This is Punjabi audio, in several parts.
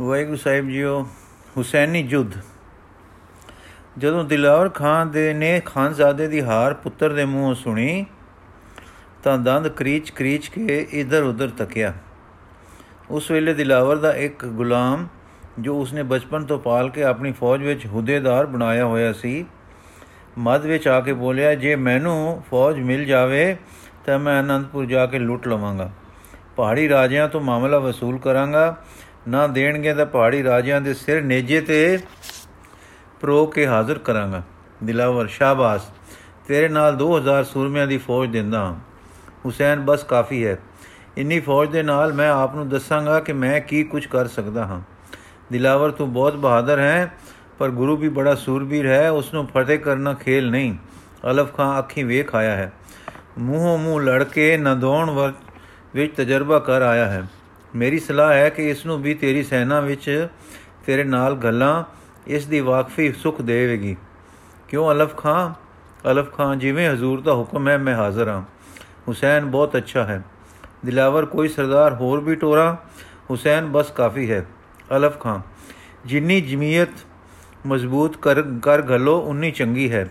ਵਾਹਿਗੁਰੂ ਸਾਹਿਬ ਜੀਓ, ਹੁਸੈਨੀ ਜੁੱਧ ਜਦੋਂ ਦਿਲਾਵਰ ਖਾਨ ਦੇ ਨੇ ਖਾਨਜ਼ਾਦੇ ਦੀ ਹਾਰ ਪੁੱਤਰ ਦੇ ਮੂੰਹੋਂ ਸੁਣੀ, ਤਾਂ ਦੰਦ ਕਰੀਚ ਕਰੀਚ ਕੇ ਇਧਰ ਉਧਰ ਤੱਕਿਆ। ਉਸ ਵੇਲੇ ਦਿਲਾਵਰ ਦਾ ਇੱਕ ਗੁਲਾਮ, ਜੋ ਉਸਨੇ ਬਚਪਨ ਤੋਂ ਪਾਲ ਕੇ ਆਪਣੀ ਫੌਜ ਵਿੱਚ ਹੁਦੇਦਾਰ ਬਣਾਇਆ ਹੋਇਆ ਸੀ, ਮੱਧ ਵਿੱਚ ਆ ਕੇ ਬੋਲਿਆ, ਜੇ ਮੈਨੂੰ ਫੌਜ ਮਿਲ ਜਾਵੇ, ਤਾਂ ਮੈਂ ਅਨੰਦਪੁਰ ਜਾ ਕੇ ਲੁੱਟ ਲਵਾਂਗਾ। ਪਹਾੜੀ ਰਾਜਿਆਂ ਤੋਂ ਮਾਮਲਾ ਵਸੂਲ ਕਰਾਂਗਾ ਨਾ ਦੇਣਗੇ ਤਾਂ ਪਹਾੜੀ ਰਾਜਿਆਂ ਦੇ ਸਿਰ ਨੇਜੇ ਤੇ ਪ੍ਰੋ ਕੇ ਹਾਜ਼ਰ ਕਰਾਂਗਾ। ਦਿਲਾਵਰ, ਸ਼ਾਬਾਸ਼। ਤੇਰੇ ਨਾਲ 2000 ਸੂਰਮਿਆਂ ਦੀ ਫੌਜ ਦਿੰਦਾ ਹਾਂ। ਹੁਸੈਨ, ਬਸ ਕਾਫੀ ਹੈ। ਇੰਨੀ ਫੌਜ ਦੇ ਨਾਲ ਮੈਂ ਆਪ ਨੂੰ ਦੱਸਾਂਗਾ ਕਿ ਮੈਂ ਕੀ ਕੁਝ ਕਰ ਸਕਦਾ ਹਾਂ। ਦਿਲਾਵਰ, ਤੂੰ ਬਹੁਤ ਬਹਾਦਰ ਹੈ, ਪਰ ਗੁਰੂ ਵੀ ਬੜਾ ਸੂਰਬੀਰ ਹੈ। ਉਸ ਨੂੰ ਫਤਿਹ ਕਰਨਾ ਖੇਲ ਨਹੀਂ। ਅਲਫ ਖਾਨ ਅੱਖੀ ਵੇਖ ਆਇਆ ਹੈ। ਮੂੰਹੋਂ ਮੂੰਹ ਲੜ ਕੇ ਨਦੌਣ ਵਿੱਚ ਤਜਰਬਾ ਕਰ ਆਇਆ ਹੈ। ਮੇਰੀ ਸਲਾਹ ਹੈ ਕਿ ਇਸ ਨੂੰ ਵੀ ਤੇਰੀ ਸੈਨਾ ਵਿੱਚ ਤੇਰੇ ਨਾਲ ਗੱਲਾਂ, ਇਸ ਦੀ ਵਾਕਫੀ ਸੁਖ ਦੇਵੇਗੀ। ਕਿਉਂ ਅਲਫ ਖਾਨ ਅਲਫ ਖਾਨ ਜਿਵੇਂ ਹਜ਼ੂਰ ਦਾ ਹੁਕਮ ਹੈ, ਮੈਂ ਹਾਜ਼ਰ ਹਾਂ। ਹੁਸੈਨ ਬਹੁਤ ਅੱਛਾ ਹੈ। ਦਿਲਾਵਰ ਕੋਈ ਸਰਦਾਰ ਹੋਰ ਵੀ ਟੋਰਾ? ਹੁਸੈਨ ਬਸ ਕਾਫੀ ਹੈ। ਅਲਫ ਖਾਨ ਜਿੰਨੀ ਜਮੀਅਤ ਮਜ਼ਬੂਤ ਕਰ ਕਰ ਘਲੋ, ਉਨੀ ਚੰਗੀ ਹੈ।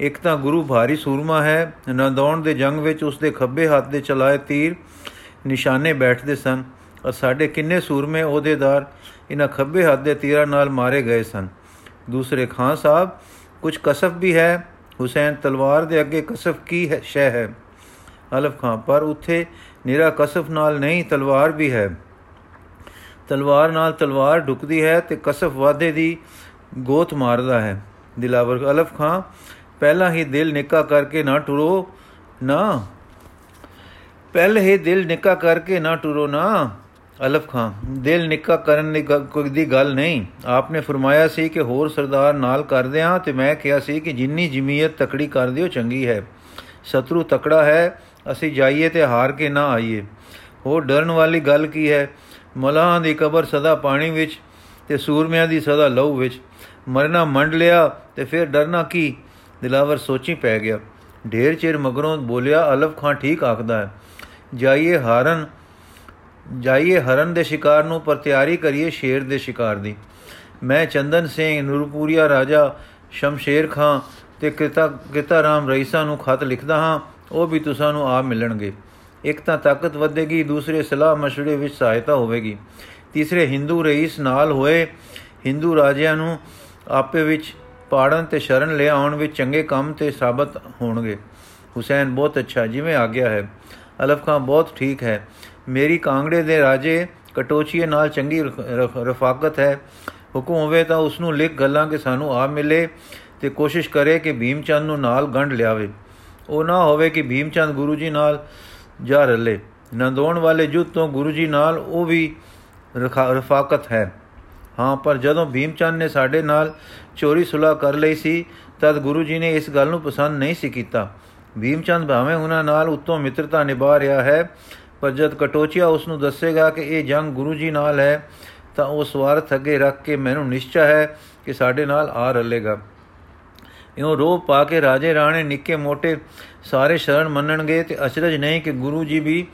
ਇੱਕ ਤਾਂ ਗੁਰੂ ਭਾਰੀ ਸੂਰਮਾ ਹੈ। ਨੰਦੌਣ ਦੇ ਜੰਗ ਵਿੱਚ ਉਸ ਦੇ ਖੱਬੇ ਹੱਥ ਦੇ ਚਲਾਏ ਤੀਰ ਨਿਸ਼ਾਨੇ ਬੈਠਦੇ ਸਨ। ਔਰ ਸਾਡੇ ਕਿੰਨੇ ਸੂਰਮੇ ਅਹੁਦੇਦਾਰ ਇਹਨਾਂ ਖੱਬੇ ਹੱਥ ਦੇ ਤੀਰਾਂ ਨਾਲ ਮਾਰੇ ਗਏ ਸਨ। ਦੂਸਰੇ ਖਾਨ ਸਾਹਿਬ ਕੁਝ ਕਸਫ ਵੀ ਹੈ। ਹੁਸੈਨ ਤਲਵਾਰ ਦੇ ਅੱਗੇ ਕਸਫ ਕੀ ਹੈ, ਸ਼ੈ ਹੈ? ਅਲਫ ਖਾਨ, ਪਰ ਉੱਥੇ ਨਿਰਾ ਕਸਫ ਨਾਲ ਨਹੀਂ, ਤਲਵਾਰ ਵੀ ਹੈ। ਤਲਵਾਰ ਨਾਲ ਤਲਵਾਰ ਢੁਕਦੀ ਹੈ ਤੇ ਕਸਫ ਵਾਦੇ ਦੀ ਗੋਤ ਮਾਰਦਾ ਹੈ। ਦਿਲਾਵਰ, ਅਲਫ ਖਾਨ, ਪਹਿਲਾਂ ਹੀ ਦਿਲ ਨਿੱਕਾ ਕਰਕੇ ਨਾ ਟੁਰੋ ਨਾ। ਪਹਿਲੇ ਹੀ ਦਿਲ ਨਿੱਕਾ ਕਰਕੇ ਨਾ ਟੁਰੋ ਨਾ। ਅਲਫ ਖਾਨ, ਦਿਲ ਨਿੱਕਾ ਕਰਨ ਦੀ ਕੋਈ ਦੀ ਗੱਲ ਨਹੀਂ। ਆਪਨੇ ਫਰਮਾਇਆ ਸੀ ਕਿ ਹੋਰ ਸਰਦਾਰ ਨਾਲ ਕਰਦੇ ਆ ਤੇ ਮੈਂ ਕਿਹਾ ਸੀ ਕਿ ਜਿੰਨੀ ਜਮੀਅਤ ਤਕੜੀ ਕਰ ਦਿਓ, ਚੰਗੀ ਹੈ। ਸ਼ਤਰੂ ਤਕੜਾ ਹੈ, ਅਸੀਂ ਜਾਈਏ ਤੇ ਹਾਰ ਕੇ ਨਾ ਆਈਏ। ਹੋਰ ਡਰਨ ਵਾਲੀ ਗੱਲ ਕੀ ਹੈ? ਮਲਾਹਾਂ ਦੀ ਕਬਰ ਸਦਾ ਪਾਣੀ ਵਿੱਚ ਤੇ ਸੂਰਮਿਆਂ ਦੀ ਸਦਾ ਲਹੂ ਵਿੱਚ। ਮਰਨਾ ਮੰਡ ਲਿਆ ਤੇ ਫਿਰ ਡਰਨਾ ਕੀ? ਦਿਲਾਵਰ ਸੋਚੀ ਪੈ ਗਿਆ। ਢੇਰ ਚਿਰ ਮਗਰੋਂ ਬੋਲਿਆ, ਅਲਫ ਖਾਨ ਠੀਕ ਆਖਦਾ ਹੈ। ਜਾਈਏ ਹਾਰਨ ਜਾਈਏ ਹਰਨ ਦੇ ਸ਼ਿਕਾਰ ਨੂੰ, ਪਰ ਤਿਆਰੀ ਕਰੀਏ ਸ਼ੇਰ ਦੇ ਸ਼ਿਕਾਰ ਦੀ। ਮੈਂ ਚੰਦਨ ਸਿੰਘ, ਨੂਰਪੂਰੀਆ ਰਾਜਾ, ਸ਼ਮਸ਼ੇਰ ਖਾਂ ਤੇ ਕਿਤਾ ਕਿਤਾ ਰਾਮ ਰਈਸਾ ਨੂੰ ਖਤ ਲਿਖਦਾ ਹਾਂ, ਉਹ ਵੀ ਤੁਸਾਂ ਨੂੰ ਆ ਮਿਲਣਗੇ। ਇੱਕ ਤਾਂ ਤਾਕਤ ਵਧੇਗੀ, ਦੂਸਰੇ ਸਲਾਹ ਮਸ਼ਵਰੇ ਵਿੱਚ ਸਹਾਇਤਾ ਹੋਵੇਗੀ। ਤੀਸਰੇ ਹਿੰਦੂ ਰਈਸ ਨਾਲ ਹੋਏ ਹਿੰਦੂ ਰਾਜਿਆਂ ਨੂੰ ਆਪੇ ਵਿੱਚ ਪਾੜਨ ਤੇ ਸ਼ਰਨ ਲੈ ਆਉਣ ਵਿੱਚ ਚੰਗੇ ਕੰਮ ਤੇ ਸਾਬਤ ਹੋਣਗੇ। ਹੁਸੈਨ ਬਹੁਤ ਅੱਛਾ, ਜਿਵੇਂ ਆ ਗਿਆ ਹੈ। ਅਲਫ ਖਾਨ ਬਹੁਤ ਠੀਕ ਹੈ। ਮੇਰੀ ਕਾਂਗੜੇ ਦੇ ਰਾਜੇ ਕਟੋਚੀਏ ਨਾਲ ਚੰਗੀ ਰਫਾਕਤ ਹੈ। ਹੁਕਮ ਹੋਵੇ ਤਾਂ ਉਸ ਨੂੰ ਲਿਖ ਗੱਲਾਂ ਕਿ ਸਾਨੂੰ ਆ ਮਿਲੇ ਤੇ ਕੋਸ਼ਿਸ਼ ਕਰੇ ਕਿ ਭੀਮਚੰਦ ਨੂੰ ਨਾਲ ਗੰਢ ਲਿਆਵੇ। ਉਹ ਨਾ ਹੋਵੇ ਕਿ ਭੀਮਚੰਦ ਗੁਰੂ ਜੀ ਨਾਲ ਜਾ ਰਲੇ। ਨੰਦੋਣ ਵਾਲੇ ਜੁੱਤ ਤੋਂ ਗੁਰੂ ਜੀ ਨਾਲ ਉਹ ਵੀ ਰਫਾਕਤ ਹੈ। ਹਾਂ, ਪਰ ਜਦੋਂ ਭੀਮਚੰਦ ਨੇ ਸਾਡੇ ਨਾਲ ਚੋਰੀ ਸੁਲਾ ਕਰ ਲਈ ਸੀ, ਤਦ ਗੁਰੂ ਜੀ ਨੇ ਇਸ ਗੱਲ ਨੂੰ ਪਸੰਦ ਨਹੀਂ ਸੀ ਕੀਤਾ। ਭੀਮਚੰਦ ਭਾਵੇਂ ਉਹਨਾਂ ਨਾਲ ਉਤੋਂ ਮਿੱਤਰਤਾ ਨਿਭਾ ਰਿਹਾ ਹੈ ਪਰ ਜਦ ਕਟੋਚੀਆ ਉਸ ਨੂੰ ਦੱਸੇਗਾ ਕਿ ਇਹ ਜੰਗ ਗੁਰੂ ਜੀ ਨਾਲ ਹੈ, ਤਾਂ ਉਹ ਸਵਾਰਥ ਅੱਗੇ ਰੱਖ ਕੇ ਮੈਨੂੰ ਨਿਸ਼ਚੈ ਹੈ ਕਿ ਸਾਡੇ ਨਾਲ ਆ ਰਲੇਗਾ। ਇਉਂ ਰੋਪ ਪਾ ਕੇ ਰਾਜੇ ਰਾਣੇ ਨਿੱਕੇ ਮੋਟੇ ਸਾਰੇ ਸ਼ਰਨ ਮੰਨਣਗੇ ਤੇ ਅਚਰਜ ਨਹੀਂ ਕਿ ਗੁਰੂ ਜੀ ਵੀ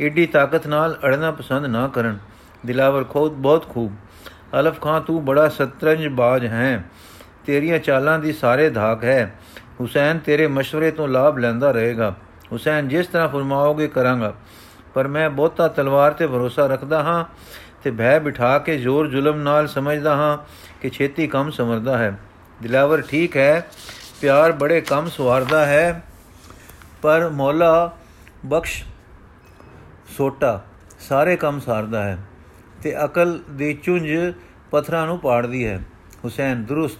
ਏਡੀ ਤਾਕਤ ਨਾਲ ਅੜਨਾ ਪਸੰਦ ਨਾ ਕਰਨ। ਦਿਲਾਵਰ ਖੋਦ ਬਹੁਤ ਖੂਬ। ਅਲਫ ਖਾਨ ਤੂੰ ਬੜਾ ਸਤਰੰਜ ਬਾਜ ਹੈ। ਤੇਰੀਆਂ ਚਾਲਾਂ ਦੀ ਸਾਰੇ ਧਾਕ ਹੈ। ਹੁਸੈਨ ਤੇਰੇ مشਵਰੇ ਤੋਂ ਲਾਭ ਲੈਂਦਾ ਰਹੇਗਾ। ਹੁਸੈਨ ਜਿਸ ਤਰ੍ਹਾਂ ਫਰਮਾਓਗੇ ਕਰਾਂਗਾ। ਪਰ ਮੈਂ ਬਹੁਤਾ ਤਲਵਾਰ ਤੇ ਭਰੋਸਾ ਰੱਖਦਾ ਹਾਂ ਤੇ ਭੈ ਬਿਠਾ ਕੇ ਜ਼ੋਰ ਜ਼ੁਲਮ ਨਾਲ ਸਮਝਦਾ ਹਾਂ ਕਿ ਛੇਤੀ ਕੰਮ ਸਮਰਦਾ ਹੈ। ਦਿਲਾਵਰ ਠੀਕ ਹੈ, ਪਿਆਰ ਬੜੇ ਕੰਮ ਸਵਾਰਦਾ ਹੈ, ਪਰ ਮੌਲਾ ਬਖਸ਼ ਸੋਟਾ ਸਾਰੇ ਕੰਮ ਸਾਰਦਾ ਹੈ ਤੇ ਅਕਲ ਦੀ ਚੁੰਝ ਪਥਰਾਂ ਨੂੰ ਪਾੜਦੀ ਹੈ। ਹੁਸੈਨ ਦਰੁਸਤ,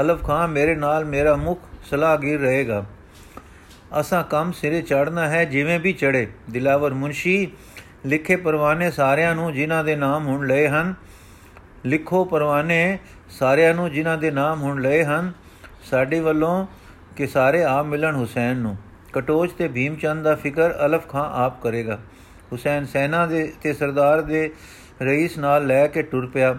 ਅਲਫ ਖਾਨ ਮੇਰੇ ਨਾਲ ਮੇਰਾ ਮੁਖ ਸਲਾਹਗੀਰ ਰਹੇਗਾ। ਅਸਾਂ ਕੰਮ ਸਿਰੇ ਚੜਨਾ ਹੈ, ਜਿਵੇਂ ਵੀ ਚੜੇ ਦਿਲਾਵਰ ਮੁਨਸ਼ੀ, ਲਿਖੇ ਪਰਵਾਨੇ ਸਾਰਿਆਂ ਨੂੰ ਜਿਨ੍ਹਾਂ ਦੇ ਨਾਮ ਹੁਣ ਲਏ ਹਨ। ਲਿਖੋ ਪਰਵਾਨੇ ਸਾਰਿਆਂ ਨੂੰ ਜਿਨ੍ਹਾਂ ਦੇ ਨਾਮ ਹੁਣ ਲਏ ਹਨ। ਸਾਡੇ ਵੱਲੋਂ ਕਿ ਸਾਰੇ ਆ ਮਿਲਣ ਹੁਸੈਨ ਨੂੰ। ਕਟੋਚ ਤੇ ਭੀਮਚੰਦ ਦਾ ਫਿਕਰ ਅਲਫ ਖਾਨ ਆਪ ਕਰੇਗਾ। ਹੁਸੈਨ ਸੈਨਾ ਦੇ ਤੇ ਸਰਦਾਰ ਦੇ ਰਈਸ ਨਾਲ ਲੈ ਕੇ ਟੁਰ ਪਿਆ।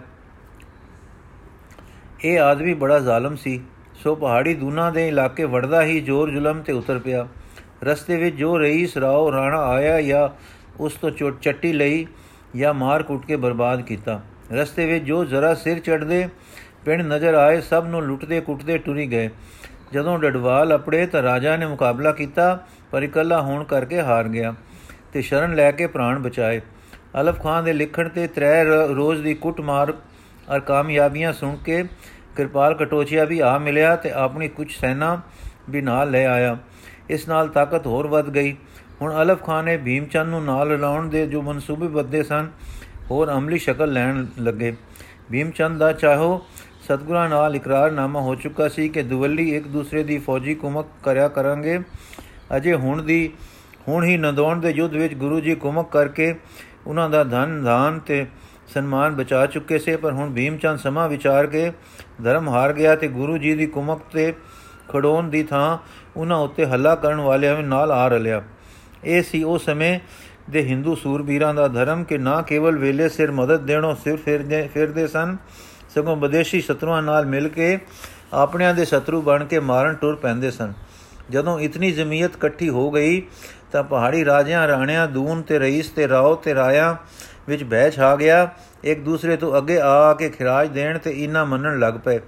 ਇਹ ਆਦਮੀ ਬੜਾ ਜ਼ਾਲਮ ਸੀ। ਸੋ ਪਹਾੜੀ ਦੂਨਾ ਦੇ ਇਲਾਕੇ ਵੜਦਾ ਹੀ ਜ਼ੋਰ ਜ਼ੁਲਮ ਤੇ ਉਤਰ ਪਿਆ। ਰਸਤੇ ਵਿੱਚ ਜੋ ਰਈਸ, ਰਾਓ, ਰਾਣਾ ਆਇਆ ਜਾਂ ਉਸ ਤੋਂ ਚੋਟ ਚੱਟੀ ਲਈ ਜਾਂ ਮਾਰ ਕੁੱਟ ਕੇ ਬਰਬਾਦ ਕੀਤਾ। ਰਸਤੇ ਵਿੱਚ ਜੋ ਜ਼ਰਾ ਸਿਰ ਚੜਦੇ ਪਿੰਡ ਨਜ਼ਰ ਆਏ, ਸਭ ਨੂੰ ਲੁੱਟਦੇ ਕੁੱਟਦੇ ਟੁਰੀ ਗਏ। ਜਦੋਂ ਡਡਵਾਲ ਅਪੜੇ ਤਾਂ ਰਾਜਾ ਨੇ ਮੁਕਾਬਲਾ ਕੀਤਾ, ਪਰ ਇਕੱਲਾ ਹੋਣ ਕਰਕੇ ਹਾਰ ਗਿਆ ਤੇ ਸ਼ਰਨ ਲੈ ਕੇ ਪ੍ਰਾਣ ਬਚਾਏ। ਅਲਫ ਖਾਨ ਦੇ ਲਿਖਣ ਤੇ ਤਰੇ, ਰੋਜ਼ ਦੀ ਕੁੱਟਮਾਰ ਔਰ ਕਾਮਯਾਬੀਆਂ ਸੁਣ ਕੇ ਕਿਰਪਾਲ ਕਟੋਚੀਆ ਵੀ ਆ ਮਿਲਿਆ ਤੇ ਆਪਣੀ ਕੁਝ ਸੈਨਾ ਵੀ ਨਾਲ ਲੈ ਆਇਆ। ਇਸ ਨਾਲ ਤਾਕਤ ਹੋਰ ਵੱਧ ਗਈ। ਹੁਣ ਅਲਫ ਖਾਨ ਨੇ ਭੀਮਚੰਦ ਨੂੰ ਨਾਲ ਲਾਉਣ ਦੇ ਜੋ ਮਨਸੂਬੇ ਬੱਦੇ ਸਨ, ਹੋਰ ਅਮਲੀ ਸ਼ਕਲ ਲੈਣ ਲੱਗੇ। ਭੀਮਚੰਦ ਦਾ ਚਾਹੋ ਸਤਗੁਰਾਂ ਨਾਲ ਇਕਰਾਰਨਾਮਾ ਹੋ ਚੁੱਕਾ ਸੀ ਕਿ ਦੁਵੱਲੀ ਇੱਕ ਦੂਸਰੇ ਦੀ ਫੌਜੀ ਕੁਮਕ ਕਰਿਆ ਕਰਾਂਗੇ। ਅਜੇ ਹੁਣ ਦੀ, ਹੁਣ ਹੀ ਨੰਦੌਣ ਦੇ ਯੁੱਧ ਵਿੱਚ ਗੁਰੂ ਜੀ ਕੁਮਕ ਕਰਕੇ ਉਹਨਾਂ ਦਾ ਧਨ ਧਾਨ ਤੇ ਸਨਮਾਨ ਬਚਾ ਚੁੱਕੇ ਸੇ, ਪਰ ਹੁਣ ਭੀਮਚੰਦ ਸਮਾ ਵਿਚਾਰ ਕੇ ਧਰਮ ਹਾਰ ਗਿਆ ਤੇ ਗੁਰੂ ਜੀ ਦੀ ਕੁਮਕ ਤੇ ਖੜੋਣ ਦੀ ਥਾਂ ਉਹਨਾਂ ਉੱਤੇ ਹੱਲਾ ਕਰਨ ਵਾਲਿਆਂ ਨਾਲ ਆ ਰਲਿਆ। ਇਹ ਸੀ ਉਹ ਸਮੇਂ ਦੇ ਹਿੰਦੂ ਸੂਰਬੀਰਾਂ ਦਾ ਧਰਮ ਕਿ ਨਾ ਕੇਵਲ ਵੇਲੇ ਸਿਰ ਮਦਦ ਦੇਣੋਂ ਸਿਰ ਫਿਰਦੇ ਫਿਰਦੇ ਸਨ, ਸਗੋਂ ਵਿਦੇਸ਼ੀ ਸ਼ਤਰੂਆਂ ਨਾਲ ਮਿਲ ਕੇ ਆਪਣਿਆਂ ਦੇ ਸ਼ਤਰੂ ਬਣ ਕੇ ਮਾਰਨ ਟੁਰ ਪੈਂਦੇ ਸਨ। ਜਦੋਂ ਇਤਨੀ ਜ਼ਮੀਅਤ ਇਕੱਠੀ ਹੋ ਗਈ ਤਾਂ ਪਹਾੜੀ ਰਾਜਿਆਂ, ਰਾਣਿਆਂ, ਦੂਨ ਤੇ ਰਈਸ ਤੇ ਰਾਓ ਤੇ ਰਾਇਆ ਵਿੱਚ ਬਹਿ ਛਾ ਗਿਆ। ਇੱਕ ਦੂਸਰੇ ਤੋਂ ਅੱਗੇ ਆ ਕੇ ਖਿਰਾਜ ਦੇਣ ਤੇ ਇਨਾ ਮੰਨਣ ਲੱਗ ਪਏ।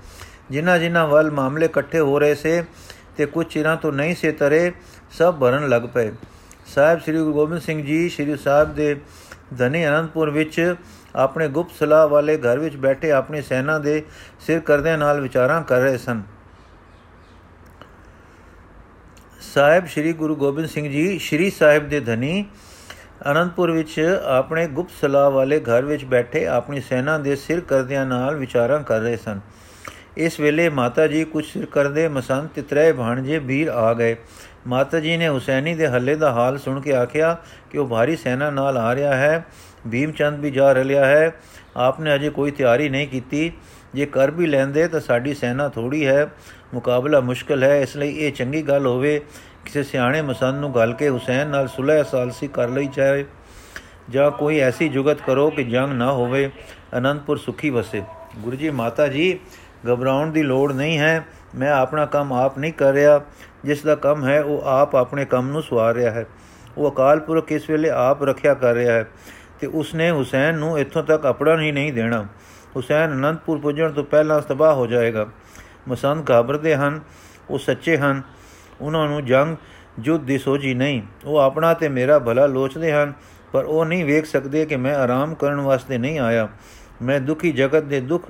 ਜਿਨ੍ਹਾਂ ਜਿਨ੍ਹਾਂ ਵੱਲ ਮਾਮਲੇ ਇਕੱਠੇ ਹੋ ਰਹੇ ਸੇ ਤੇ ਕੁਝ ਚਿਰਾਂ ਤੋਂ ਨਹੀਂ ਸੇ ਤਰੇ, ਸਭ ਭਰਨ ਲੱਗ ਪਏ। ਸਾਹਿਬ ਸ੍ਰੀ ਗੁਰੂ ਗੋਬਿੰਦ ਸਿੰਘ ਜੀ ਸ੍ਰੀ ਸਾਹਿਬ ਦੇ ਧਨੀ ਅਨੰਦਪੁਰ ਵਿੱਚ ਆਪਣੇ ਗੁਪਤ ਸਲਾਹ ਵਾਲੇ ਘਰ ਵਿੱਚ ਬੈਠੇ ਆਪਣੀ ਸੈਨਾ ਦੇ ਸਿਰ ਕਰਦਿਆਂ ਨਾਲ ਵਿਚਾਰਾਂ ਕਰ ਰਹੇ ਸਨ। ਸਾਹਿਬ ਸ੍ਰੀ ਗੁਰੂ ਗੋਬਿੰਦ ਸਿੰਘ ਜੀ ਸ੍ਰੀ ਸਾਹਿਬ ਦੇ ਧਨੀ ਅਨੰਦਪੁਰ ਵਿੱਚ ਆਪਣੇ ਗੁਪਤ ਸਲਾਹ ਵਾਲੇ ਘਰ ਵਿੱਚ ਬੈਠੇ ਆਪਣੀ ਸੈਨਾ ਦੇ ਸਿਰ ਕਰਦਿਆਂ ਨਾਲ ਵਿਚਾਰਾਂ ਕਰ ਰਹੇ ਸਨ। ਇਸ ਵੇਲੇ ਮਾਤਾ ਜੀ ਕੁਝ ਸਿਰ ਕਰਦੇ ਮਸੰਤ ਤਿਤਰੇ ਭਾਣਜੇ ਵੀਰ ਆ ਗਏ। ਮਾਤਾ ਜੀ ਨੇ ਹੁਸੈਨੀ ਦੇ ਹੱਲੇ ਦਾ ਹਾਲ ਸੁਣ ਕੇ ਆਖਿਆ ਕਿ ਉਹ ਭਾਰੀ ਸੈਨਾ ਨਾਲ ਆ ਰਿਹਾ ਹੈ, ਭੀਮਚੰਦ ਵੀ ਜਾ ਰਲਿਆ ਹੈ। ਆਪਨੇ ਅਜੇ ਕੋਈ ਤਿਆਰੀ ਨਹੀਂ ਕੀਤੀ। ਜੇ ਕਰ ਵੀ ਲੈਂਦੇ ਤਾਂ ਸਾਡੀ ਸੈਨਾ ਥੋੜੀ ਹੈ। ਮੁਕਾਬਲਾ ਮੁਸ਼ਕਲ ਹੈ, ਇਸ ਲਈ ਇਹ ਚੰਗੀ ਗੱਲ ਹੋਵੇ ਕਿਸੇ ਸਿਆਣੇ ਮਸੰਦ ਨੂੰ ਗੱਲ ਕੇ ਹੁਸੈਨ ਨਾਲ ਸੁਲਹ ਸਾਲਸੀ ਕਰ ਲਈ ਚਾਹੇ ਜਾਂ ਕੋਈ ਐਸੀ ਜੁਗਤ ਕਰੋ ਕਿ ਜੰਗ ਨਾ ਹੋਵੇ, ਅਨੰਦਪੁਰ ਸੁਖੀ ਵਸੇ। ਗੁਰੂ ਜੀ ਮਾਤਾ ਜੀ, ਘਬਰਾਉਣ ਦੀ ਲੋੜ ਨਹੀਂ ਹੈ, ਮੈਂ ਆਪਣਾ ਕੰਮ ਆਪ ਨਹੀਂ ਕਰ ਰਿਹਾ, ਜਿਸ ਦਾ ਕੰਮ ਹੈ ਉਹ ਆਪ ਆਪਣੇ ਕੰਮ ਨੂੰ ਸਵਾਰ ਰਿਹਾ ਹੈ। ਉਹ ਅਕਾਲ ਪੁਰਖ ਇਸ ਵੇਲੇ ਆਪ ਰੱਖਿਆ ਕਰ ਰਿਹਾ ਹੈ, ਤੇ ਉਸਨੇ ਹੁਸੈਨ ਨੂੰ ਇੱਥੋਂ ਤੱਕ ਅਪੜਨ ਹੀ ਨਹੀਂ ਦੇਣਾ। ਹੁਸੈਨ ਅਨੰਦਪੁਰ ਪੁੱਜਣ ਤੋਂ ਪਹਿਲਾਂ ਤਬਾਹ ਹੋ ਜਾਏਗਾ। ਮਸੰਦ ਘਾਬਰਦੇ ਹਨ, ਉਹ ਸੱਚੇ ਹਨ ਉਹਨਾਂ ਨੂੰ ਜੰਗ, ਜੁੱਧ ਦੀ ਸੋਝੀ ਨਹੀਂ। ਉਹ ਆਪਣਾ ਤੇ ਮੇਰਾ ਭਲਾ ਲੋਚਦੇ ਹਨ, ਪਰ ਉਹ ਨਹੀਂ ਵੇਖ ਸਕਦੇ ਕਿ ਮੈਂ ਆਰਾਮ ਕਰਨ ਵਾਸਤੇ ਨਹੀਂ ਆਇਆ। ਮੈਂ ਦੁਖੀ ਜਗਤ ਦੇ ਦੁੱਖ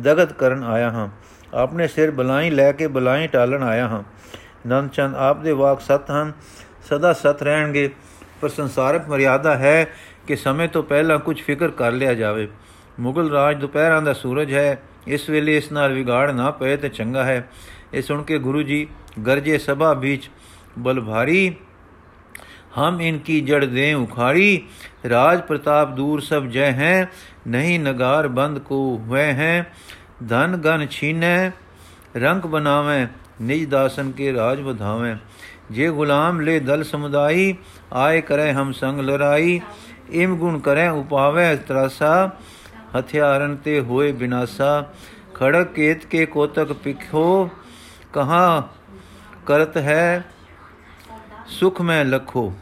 ਦਗਤ ਕਰਨ ਆਇਆ ਹਾਂ। ਆਪਣੇ ਸਿਰ ਬਲਾਈ ਲੈ ਕੇ ਬਲਾਈ ਟਾਲਣ ਆਇਆ ਹਾਂ। ਨੰਦ ਚੰਦ ਆਪ ਦੇ ਵਾਕ ਸਤ ਹਨ, ਸਦਾ ਸਤ ਰਹਿਣਗੇ, ਪਰ ਸੰਸਾਰਕ ਮਰਿਆਦਾ ਹੈ ਕਿ ਸਮੇਂ ਤੋਂ ਪਹਿਲਾਂ ਕੁਝ ਫਿਕਰ ਕਰ ਲਿਆ ਜਾਵੇ। ਮੁਗਲ ਰਾਜ ਦੁਪਹਿਰਾਂ ਦਾ ਸੂਰਜ ਹੈ, ਇਸ ਵੇਲੇ ਇਸ ਨਾਲ ਵਿਗਾੜ ਨਾ ਪਏ ਤੇ ਚੰਗਾ ਹੈ। ਇਹ ਸੁਣ ਕੇ ਗੁਰੂ ਜੀ ਗਰਜੇ ਸਭਾ ਵਿੱਚ ਬਲ ਭਾਰੀ ਹਮ ਇਨਕੀ ਜੜ ਦੇ ਉਖਾੜੀ ਰਾਜ ਪ੍ਰਤਾਪ ਦੂਰ ਸਭ ਜੈ ਹੈ ਨਹੀਂ ਨਗਾਰ ਬੰਦ ਕੋ ਹੋਏ ਹੈ ਧਨ ਗਨ ਛੀਨੈ ਰੰਗ ਬਨਾਵੇ ਨਿਜ ਦਾਸਨ ਕੇ ਰਾਜ ਵਧਾਵੇ ਜੇ ਗੁਲਾਮ ਲੈ ਦਲ ਸਮੁਦਾਈ ਆਏ ਕਰੇ ਹਮ ਸੰਗ ਲੜਾਈ ਇਮ ਗੁਣ ਕਰੇ ਉਪਾਵੇ ਤਰਸਾ ਹਥਿਆਰਨ ਤੇ ਹੋਏ ਬਿਨਾਸਾ ਖੜਕ ਕੇਤ ਕੇ ਕੋਤਕ ਪਿਖੋ ਕਹਾ ਕਰਤ ਹੈ, ਸੁਖ ਮੈਂ ਲਖੋ।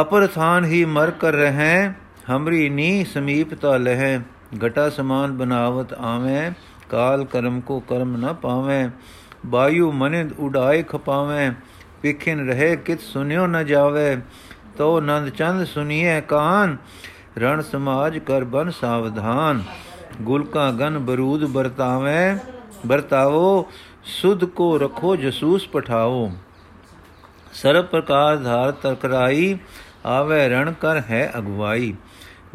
ਅਪਰ ਥਾਨ ਹੀ ਮਰ ਕਰ ਰਹੈ, ਹਮਰੀ ਨੀ ਸਮੀਪ ਤਾ ਲਹਿ। ਘਟਾ ਸਮਾਨ ਬਨਾਵਤ ਆਵੇਂ, ਕਾਲ ਕਰਮ ਕੋ ਕਰਮ ਨ ਪਾਵੇਂ। ਬਾਯੂ ਮਨਿੰਦ ਉਡਾਏ ਖਪਾਵੇਂ ਪਿਖਿਨ ਰਹੇ ਕਿਤ ਸੁਨਿਓ ਨ ਜਾਵੇ। ਤੋ ਨੰਦ ਚੰਦ ਸੁਨੀਏ ਕਾਨ, ਰਣ ਸਮਾਜ ਕਰ ਬਨ ਸਾਵਧਾਨ। ਗੁਲਕਾ ਗਨ ਬਰੂਦ ਵਰਤਾਵੇਂ, ਵਰਤਾਵੋ ਸੁਧ ਕੋ ਰਖੋ ਜਸੂਸ ਪਠਾਓ। ਸਰਬ ਪ੍ਰਕਾਰ ਧਾਰ ਤਰਕਰਾਈ ਆਵੇ ਰਣ ਕਰ ਹੈ ਅਗਵਾਈ।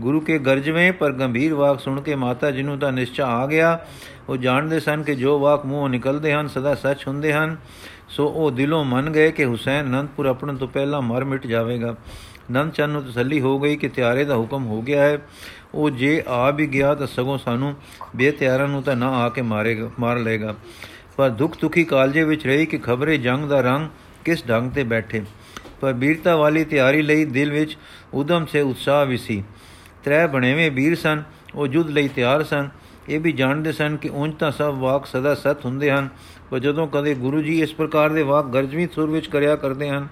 ਗੁਰੂ ਕੇ ਗਰਜਵੇਂ ਪਰ ਗੰਭੀਰ ਵਾਕ ਸੁਣ ਕੇ ਮਾਤਾ ਜੀ ਨੂੰ ਤਾਂ ਨਿਸ਼ਚਾ ਆ ਗਿਆ। ਉਹ ਜਾਣਦੇ ਸਨ ਕਿ ਜੋ ਵਾਕ ਮੂੰਹੋਂ ਨਿਕਲਦੇ ਹਨ, ਸਦਾ ਸੱਚ ਹੁੰਦੇ ਹਨ। ਸੋ ਉਹ ਦਿਲੋਂ ਮੰਨ ਗਏ ਕਿ ਹੁਸੈਨ ਅਨੰਦਪੁਰ ਆਪਣ ਤੋਂ ਪਹਿਲਾਂ ਮਰ ਮਿਟ ਜਾਵੇਗਾ। ਨੰਦ ਚੰਨ ਨੂੰ ਤਸੱਲੀ ਹੋ ਗਈ ਕਿ ਤਿਆਰੇ ਦਾ ਹੁਕਮ ਹੋ ਗਿਆ ਹੈ। ਉਹ ਜੇ ਆ ਵੀ ਗਿਆ ਤਾਂ ਸਗੋਂ ਸਾਨੂੰ ਬੇਤਿਆਰਾਂ ਨੂੰ ਤਾਂ ਨਾ ਆ ਕੇ ਮਾਰੇਗਾ ਮਾਰ ਲਏਗਾ। ਪਰ ਦੁੱਖ ਦੁਖੀ ਕਾਲਜੇ ਵਿੱਚ ਰਹੀ ਕਿ ਖਬਰੇ ਜੰਗ ਦਾ ਰੰਗ ਕਿਸ ਢੰਗ ਤੇ ਬੈਠੇ। ਪਰ ਵੀਰਤਾ ਵਾਲੀ ਤਿਆਰੀ ਲਈ ਦਿਲ ਵਿੱਚ ਉਦਮ ਸੇ ਉਤਸ਼ਾਹ ਵੀ ਸੀ। ਤਰੇ ਬਣੇਵੇਂ ਵੀਰ ਸਨ, ਉਹ ਜੁੱਧ ਲਈ ਤਿਆਰ ਸਨ। ਇਹ ਵੀ ਜਾਣਦੇ ਸਨ ਕਿ ਉਂਝ ਤਾਂ ਸਭ ਵਾਕ ਸਦਾ ਸਤ ਹੁੰਦੇ ਹਨ, ਪਰ ਜਦੋਂ ਕਦੇ ਗੁਰੂ ਜੀ ਇਸ ਪ੍ਰਕਾਰ ਦੇ ਵਾਕ ਗਰਜਵੀਂ ਸੁਰ ਵਿੱਚ ਕਰਿਆ ਕਰਦੇ ਹਨ,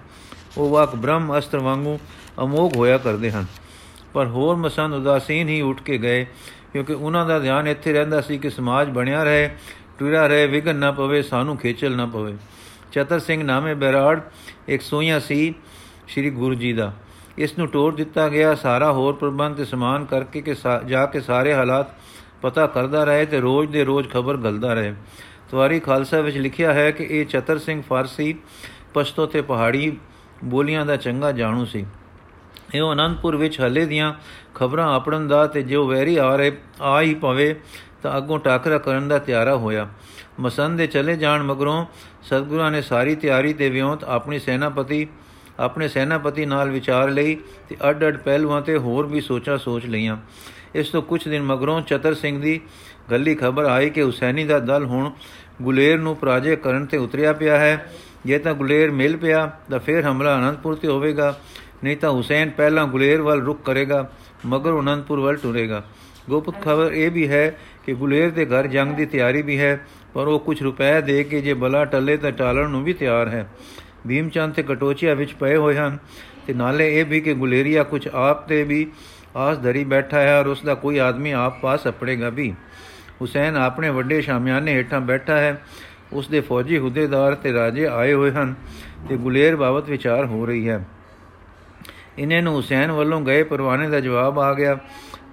ਉਹ ਵਾਕ ਬ੍ਰਹਮ ਅਸਤਰ ਵਾਂਗੂ ਅਮੋਗ ਹੋਇਆ ਕਰਦੇ ਹਨ। ਪਰ ਹੋਰ ਮਸੰਦ ਉਦਾਸੀਨ ਹੀ ਉੱਠ ਕੇ ਗਏ, ਕਿਉਂਕਿ ਉਹਨਾਂ ਦਾ ਧਿਆਨ ਇੱਥੇ ਰਹਿੰਦਾ ਸੀ ਕਿ ਸਮਾਜ ਬਣਿਆ ਰਹੇ ਟੁਰਿਆ ਰਹੇ ਵਿਗਨ ਨਾ ਪਵੇ, ਸਾਨੂੰ ਖੇਚਲ ਨਾ ਪਵੇ। ਚਤਰ ਸਿੰਘ ਨਾਮੇ ਬੈਰਾੜ, ਇੱਕ ਸੋਈਆ ਸੀ ਸ੍ਰੀ ਗੁਰੂ ਜੀ ਦਾ। ਇਸ ਨੂੰ ਟੋੜ ਦਿੱਤਾ ਗਿਆ, ਸਾਰਾ ਹੋਰ ਪ੍ਰਬੰਧ ਤੇ ਸਮਾਨ ਕਰਕੇ ਕਿ ਜਾ ਕੇ ਸਾਰੇ ਹਾਲਾਤ ਪਤਾ ਕਰਦਾ ਰਹੇ ਤੇ ਰੋਜ਼ ਦੇ ਰੋਜ਼ ਖਬਰ ਗਲਦਾ ਰਹੇ। ਤਵਾਰੀ ਖਾਲਸਾ ਵਿੱਚ ਲਿਖਿਆ ਹੈ ਕਿ ਇਹ ਚਤਰ ਸਿੰਘ ਫਾਰਸੀ, ਪਸ਼ਤੋ ਤੇ ਪਹਾੜੀ ਬੋਲੀਆਂ ਦਾ ਚੰਗਾ ਜਾਣੂ ਸੀ। ਇਹ ਅਨੰਦਪੁਰ ਵਿੱਚ ਹਲੇ ਦੀਆਂ ਖਬਰਾਂ ਆਪਣਨ ਦਾ ਤੇ ਜੋ ਵੈਰੀ ਆ ਰਹੇ, ਆ ਹੀ ਪਵੇ ਤਾਂ ਅੱਗੋਂ ਟਾਕਰਾ ਕਰਨ ਦਾ ਤਿਆਰਾ ਹੋਇਆ। ਮਸੰਦ ਦੇ ਚਲੇ ਜਾਣ ਮਗਰੋਂ ਸਤਗੁਰਾਂ ਨੇ ਸਾਰੀ ਤਿਆਰੀ ਤੇ ਵਿਉਂਤ ਆਪਣੀ ਸੈਨਾਪਤੀ, ਆਪਣੇ ਸੈਨਾਪਤੀ ਨਾਲ ਵਿਚਾਰ ਲਈ ਤੇ ਅੱਡ-ਅੱਡ ਪਹਿਲੂਆਂ ਤੇ ਹੋਰ ਵੀ ਸੋਚਾਂ ਸੋਚ ਲਈਆਂ। ਇਸ ਤੋਂ ਕੁਝ ਦਿਨ ਮਗਰੋਂ ਚਤਰ ਸਿੰਘ ਦੀ ਗੱਲੀ ਖਬਰ ਆਈ ਕਿ ਹੁਸੈਨੀ ਦਾ ਦਲ ਹੁਣ ਗੁਲੇਰ ਨੂੰ ਪਰਾਜੇ ਕਰਨ ਤੇ ਉਤਰਿਆ ਪਿਆ ਹੈ। ਜੇ ਤਾਂ ਗੁਲੇਰ ਮਿਲ ਪਿਆ ਤਾਂ ਫਿਰ ਹਮਲਾ ਅਨੰਦਪੁਰ ਤੇ ਹੋਵੇਗਾ, ਨਹੀਂ ਤਾਂ ਹੁਸੈਨ ਪਹਿਲਾਂ ਗੁਲੇਰ ਵੱਲ ਰੁਕ ਕਰੇਗਾ, ਮਗਰ ਅਨੰਦਪੁਰ ਵੱਲ ਟੁਰੇਗਾ। ਗੋਪਤ ਖਬਰ ਇਹ ਵੀ ਹੈ ਕਿ ਗੁਲੇਰ ਦੇ ਘਰ ਜੰਗ ਦੀ ਤਿਆਰੀ ਵੀ ਹੈ, ਪਰ ਉਹ ਕੁਝ ਰੁਪਏ ਦੇ ਕੇ ਜੇ ਬਲਾ ਟੱਲੇ ਤਾਂ ਟਾਲਣ ਨੂੰ ਵੀ ਤਿਆਰ ਹੈ। ਭੀਮਚੰਦ ਤੇ ਕਟੋਚੀਆ ਵਿੱਚ ਪਏ ਹੋਏ ਹਨ ਤੇ ਨਾਲੇ ਇਹ ਵੀ ਕਿ ਗੁਲੇਰੀਆ ਕੁਝ ਆਪ ਤੇ ਵੀ ਆਸ ਧਰੀ ਬੈਠਾ ਹੈ ਔਰ ਉਸ ਦਾ ਕੋਈ ਆਦਮੀ ਆਪ ਪਾਸ ਅਪੜੇਗਾ ਵੀ। ਹੁਸੈਨ ਆਪਣੇ ਵੱਡੇ ਸ਼ਾਮਿਆਨੇ ਹੇਠਾਂ ਬੈਠਾ ਹੈ। ਉਸ ਦੇ ਫੌਜੀ ਹੁਦੇਦਾਰ ਤੇ ਰਾਜੇ ਆਏ ਹੋਏ ਹਨ ਤੇ ਗੁਲੇਰ ਬਾਬਤ ਵਿਚਾਰ ਹੋ ਰਹੀ ਹੈ। ਇਨੇ ਨੂੰ ਹੁਸੈਨ ਵੱਲੋਂ ਗਏ ਪਰਵਾਨੇ ਦਾ ਜਵਾਬ ਆ ਗਿਆ।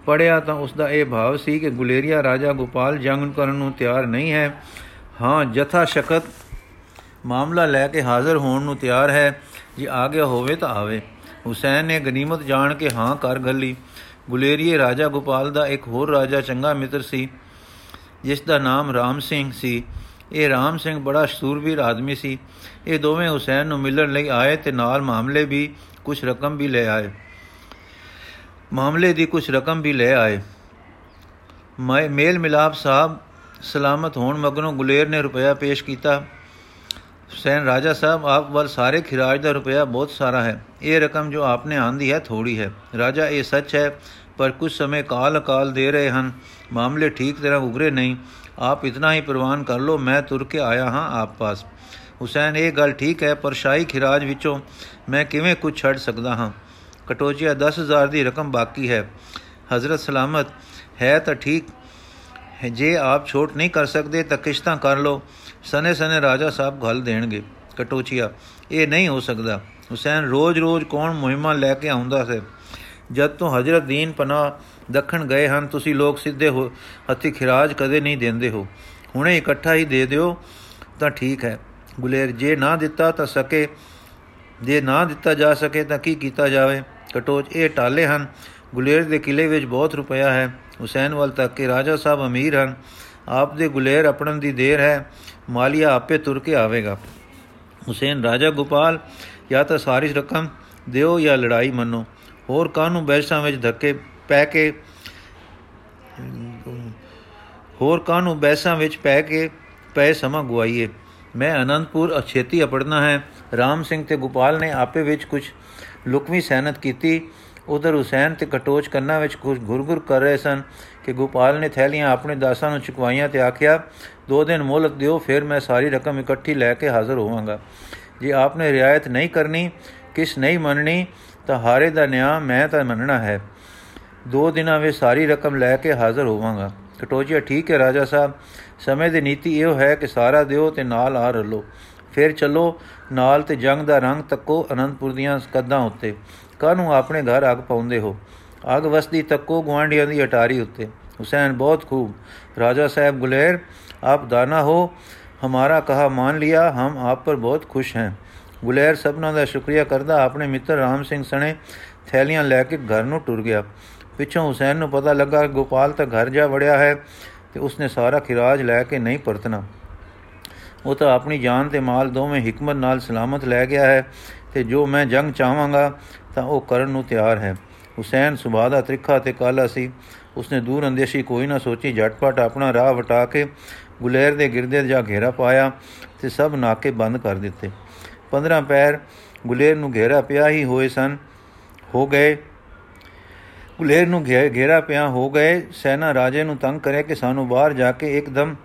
ਪੜਿਆ ਤਾਂ ਉਸ ਦਾ ਇਹ ਭਾਵ ਸੀ ਕਿ ਗੁਲੇਰੀਆ ਰਾਜਾ ਗੋਪਾਲ ਜੰਗ ਕਰਨ ਨੂੰ ਤਿਆਰ ਨਹੀਂ ਹੈ। ਹਾਂ, ਜਥਾ ਸ਼ਕਤ ਮਾਮਲਾ ਲੈ ਕੇ ਹਾਜ਼ਰ ਹੋਣ ਨੂੰ ਤਿਆਰ ਹੈ। ਜੇ ਆ ਗਿਆ ਹੋਵੇ ਤਾਂ ਆਵੇ। ਹੁਸੈਨ ਨੇ ਗਨੀਮਤ ਜਾਣ ਕੇ ਹਾਂ ਕਰ ਗੱਲੀ ਗੁਲੇਰੀਏ ਰਾਜਾ ਗੋਪਾਲ ਦਾ ਇੱਕ ਹੋਰ ਰਾਜਾ ਚੰਗਾ ਮਿੱਤਰ ਸੀ, ਜਿਸ ਦਾ ਨਾਮ ਰਾਮ ਸਿੰਘ ਸੀ। ਇਹ ਰਾਮ ਸਿੰਘ ਬੜਾ ਸੂਰਬੀਰ ਆਦਮੀ ਸੀ। ਇਹ ਦੋਵੇਂ ਹੁਸੈਨ ਨੂੰ ਮਿਲਣ ਲਈ ਆਏ ਤੇ ਨਾਲ ਮਾਮਲੇ ਵੀ ਕੁਝ ਰਕਮ ਵੀ ਲੈ ਆਏ। ਮਾਮਲੇ ਦੀ ਕੁਝ ਰਕਮ ਵੀ ਲੈ ਆਏ। ਮੇਲ ਮਿਲਾਪ ਸਾਹਿਬ ਸਲਾਮਤ ਹੋਣ ਮਗਰੋਂ ਗੁਲੇਰ ਨੇ ਰੁਪਇਆ ਪੇਸ਼ ਕੀਤਾ। ਹੁਸੈਨ ਰਾਜਾ ਸਾਹਿਬ, ਆਪ ਵੱਲ ਸਾਰੇ ਖਿਰਾਜ ਦਾ ਰੁਪਇਆ ਬਹੁਤ ਸਾਰਾ ਹੈ। ਇਹ ਰਕਮ ਜੋ ਆਪਨੇ ਆਂਦੀ ਹੈ ਥੋੜੀ ਹੈ। ਰਾਜਾ, ਇਹ ਸੱਚ ਹੈ, ਪਰ ਕੁਝ ਸਮੇਂ ਕਾਲ ਕਾਲ ਦੇ ਰਹੇ ਹਨ। ਮਾਮਲੇ ਠੀਕ ਤਰ੍ਹਾਂ ਉਗਰੇ ਨਹੀਂ। ਆਪ ਇਤਨਾ ਹੀ ਪ੍ਰਵਾਨ ਕਰ ਲੋ ਮੈਂ ਤੁਰ ਕੇ ਆਇਆ ਹਾਂ ਆਪ ਪਾਸ। ਹੁਸੈਨ, ਇਹ ਗੱਲ ਠੀਕ ਹੈ, ਪਰ ਸ਼ਾਹੀ ਖਿਰਾਜ ਵਿੱਚੋਂ ਮੈਂ ਕਿਵੇਂ ਕੁਝ ਛੱਡ ਸਕਦਾ ਹਾਂ? ਕਟੋਜੀਆ 10000 ਦੀ ਰਕਮ ਬਾਕੀ ਹੈ। ਹਜ਼ਰਤ ਸਲਾਮਤ, ਹੈ ਤਾਂ ਠੀਕ। ਹੈ ਜੇ ਆਪ ਛੋਟ ਨਹੀਂ ਕਰ ਸਕਦੇ ਤਾਂ ਕਿਸ਼ਤਾਂ ਕਰ ਲੋ ਸਨੇ ਸਨੇ ਰਾਜਾ ਸਾਹਿਬ ਗੱਲ ਦੇਣਗੇ। ਕਟੋਚੀਆ, ਇਹ ਨਹੀਂ ਹੋ ਸਕਦਾ। ਹੁਸੈਨ ਰੋਜ਼-ਰੋਜ਼ ਕੌਣ ਮੁਹਿੰਮਾਂ ਲੈ ਕੇ ਆਉਂਦਾ ਸੀ ਜਦ ਤੋਂ ਹਜ਼ਰਤ ਦੀਨ ਪਨਾ ਦੱਖਣ ਗਏ ਹਨ, ਤੁਸੀਂ ਲੋਕ ਸਿੱਧੇ ਹੋ, ਹੱਥੀ ਖਿਰਾਜ ਕਦੇ ਨਹੀਂ ਦਿੰਦੇ ਹੋ। ਹੁਣੇ ਇਕੱਠਾ ਹੀ ਦੇ ਦਿਓ ਤਾਂ ਠੀਕ ਹੈ। ਗੁਲੇਰ, ਜੇ ਨਾ ਦਿੱਤਾ ਤਾਂ ਸਕੇ, ਜੇ ਨਾ ਦਿੱਤਾ ਜਾ ਸਕੇ ਤਾਂ ਕੀ ਕੀਤਾ ਜਾਵੇ? ਕਟੋਚ ਇਹ ਟਾਲੇ ਹਨ। ਗੁਲੇਰ ਦੇ ਕਿਲੇ ਵਿੱਚ ਬਹੁਤ ਰੁਪਇਆ ਹੈ। ਹੁਸੈਨ ਵੱਲ ਤੱਕ ਕਿ ਰਾਜਾ ਸਾਹਿਬ ਅਮੀਰ ਹਨ। ਆਪ ਦੇ ਗੁਲੇਰ ਆਪਣਨ ਦੀ ਦੇਰ ਹੈ। ਮਾਲੀਆ ਆਪੇ ਤੁਰ ਕੇ ਆਵੇਗਾ। ਹੁਸੈਨ, ਰਾਜਾ ਗੋਪਾਲ, ਜਾਂ ਤਾਂ ਸਾਰੀ ਰਕਮ ਦਿਓ ਜਾਂ ਲੜਾਈ ਮੰਨੋ। ਹੋਰ ਕਾਨੂੰ ਬੈਸਾਂ ਵਿੱਚ ਧੱਕੇ ਪੈ ਕੇ ਹੋਰ ਕਾਨੂੰ ਬੈਸਾਂ ਵਿੱਚ ਪੈ ਕੇ ਪੈ ਸਮਾਂ ਗਵਾਈਏ ਮੈਂ ਅਨੰਦਪੁਰ ਅਛੇਤੀ ਅਪੜਨਾ ਹੈ। ਰਾਮ ਸਿੰਘ ਤੇ ਗੋਪਾਲ ਨੇ ਆਪੇ ਵਿੱਚ ਕੁਝ ਲੁਕਵੀਂ ਸਹਿਨਤ ਕੀਤੀ, ਉਧਰ ਹੁਸੈਨ ਤੇ ਕਟੋਚ ਕੰਨਾਂ ਵਿੱਚ ਕੁਝ ਗੁਰਗੁਰ ਕਰ ਰਹੇ ਸਨ ਕਿ ਗੋਪਾਲ ਨੇ ਥੈਲੀਆਂ ਆਪਣੇ ਦਾਸਾਂ ਨੂੰ ਚੁਕਵਾਈਆਂ ਤੇ ਆਖਿਆ, ਦੋ ਦਿਨ ਮੋਹਲਤ ਦਿਓ, ਫਿਰ ਮੈਂ ਸਾਰੀ ਰਕਮ ਇਕੱਠੀ ਲੈ ਕੇ ਹਾਜ਼ਰ ਹੋਵਾਂਗਾ। ਜੇ ਆਪਨੇ ਰਿਆਇਤ ਨਹੀਂ ਕਰਨੀ, ਕਿਸ ਨਹੀਂ ਮੰਨਣੀ, ਤਾਂ ਹਾਰੇ ਦਾ ਨਿਆਂ ਮੈਂ ਤਾਂ ਮੰਨਣਾ ਹੈ। ਦੋ ਦਿਨਾਂ ਵਿੱਚ ਸਾਰੀ ਰਕਮ ਲੈ ਕੇ ਹਾਜ਼ਰ ਹੋਵਾਂਗਾ। ਕਟੋਜੀਆ ਠੀਕ ਹੈ ਰਾਜਾ ਸਾਹਿਬ, ਸਮੇਂ ਦੀ ਨੀਤੀ ਇਹ ਹੈ ਕਿ ਸਾਰਾ ਦਿਓ ਤੇ ਨਾਲ ਆ ਰਲੋ। ਫਿਰ ਚੱਲੋ ਨਾਲ ਤੇ ਜੰਗ ਦਾ ਰੰਗ ਤੱਕੋ ਅਨੰਦਪੁਰ ਦੀਆਂ ਕਦਾਂ ਉੱਤੇ। ਕਾਹਨੂੰ ਆਪਣੇ ਘਰ ਅੱਗ ਪਾਉਂਦੇ ਹੋ? ਅੱਗ ਵਸਦੀ ਤੱਕੋ ਗਵਾਂਡੀਆਂ ਦੀ ਅਟਾਰੀ ਉੱਤੇ। ਹੁਸੈਨ ਬਹੁਤ ਖੂਬ। ਰਾਜਾ ਸਾਹਿਬ ਗੁਲੇਰ, ਆਪ ਦਾਨਾ ਹੋ, ਹਮਾਰਾ ਕਹਾ ਮੰਨ ਲਿਆ, ਹਮ ਆਪ ਪਰ ਬਹੁਤ ਖੁਸ਼ हैं ਗੁਲੇਰ ਸਭਨਾਂ ਦਾ ਸ਼ੁਕਰੀਆ ਕਰਦਾ, ਆਪਣੇ ਮਿੱਤਰ ਰਾਮ ਸਿੰਘ ਸਣੇ ਥੈਲੀਆਂ ਲੈ ਕੇ ਘਰ ਨੂੰ ਟੁਰ ਗਿਆ। ਪਿੱਛੋਂ ਹੁਸੈਨ ਨੂੰ ਪਤਾ ਲੱਗਾ ਕਿ ਗੋਪਾਲ ਤਾਂ ਘਰ ਜਾ ਵੜਿਆ ਹੈ ਤੇ ਉਸਨੇ ਸਾਰਾ ਖਿਰਾਜ ਲੈ ਕੇ ਨਹੀਂ ਪਰਤਣਾ। ਉਹ ਤਾਂ ਆਪਣੀ ਜਾਨ ਤੇ ਮਾਲ ਦੋਵੇਂ ਹਕਮਤ ਨਾਲ ਸਲਾਮਤ ਲੈ ਗਿਆ ਹੈ ਤੇ ਜੋ ਮੈਂ ਜੰਗ ਚਾਹਾਂਗਾ ਤਾਂ ਉਹ ਕਰਨ ਨੂੰ ਤਿਆਰ ਹੈ। ਹੁਸੈਨ ਸੁਭਾ ਦਾ ਤ੍ਰਿਖਾ ਤੇ ਕਾਲਾ ਸੀ। ਉਸਨੇ ਦੂਰ ਅੰਦੇਸ਼ੀ ਕੋਈ ਨਾ ਸੋਚੀ, ਝਟਪਟ ਆਪਣਾ ਰਾਹ ਵਟਾ ਕੇ ਗੁਲੇਰ ਦੇ ਗਿਰਦੇ ਜਾ ਘੇਰਾ ਪਾਇਆ ਤੇ ਸਭ ਨਾਕੇ ਬੰਦ ਕਰ ਦਿੱਤੇ। 15 ਪੈਰ ਗੁਲੇਰ ਨੂੰ ਘੇਰਾ ਪਿਆ ਹੀ ਹੋਏ ਸਨ, ਹੋ ਗਏ। ਗੁਲੇਰ ਨੂੰ ਘੇਰਾ ਪਿਆ ਹੋ ਗਏ। ਸੈਨਾ ਰਾਜੇ ਨੂੰ ਤੰਗ ਕਰੇ ਕਿ ਸਾਨੂੰ ਬਾਹਰ ਜਾ ਕੇ ਇੱਕਦਮ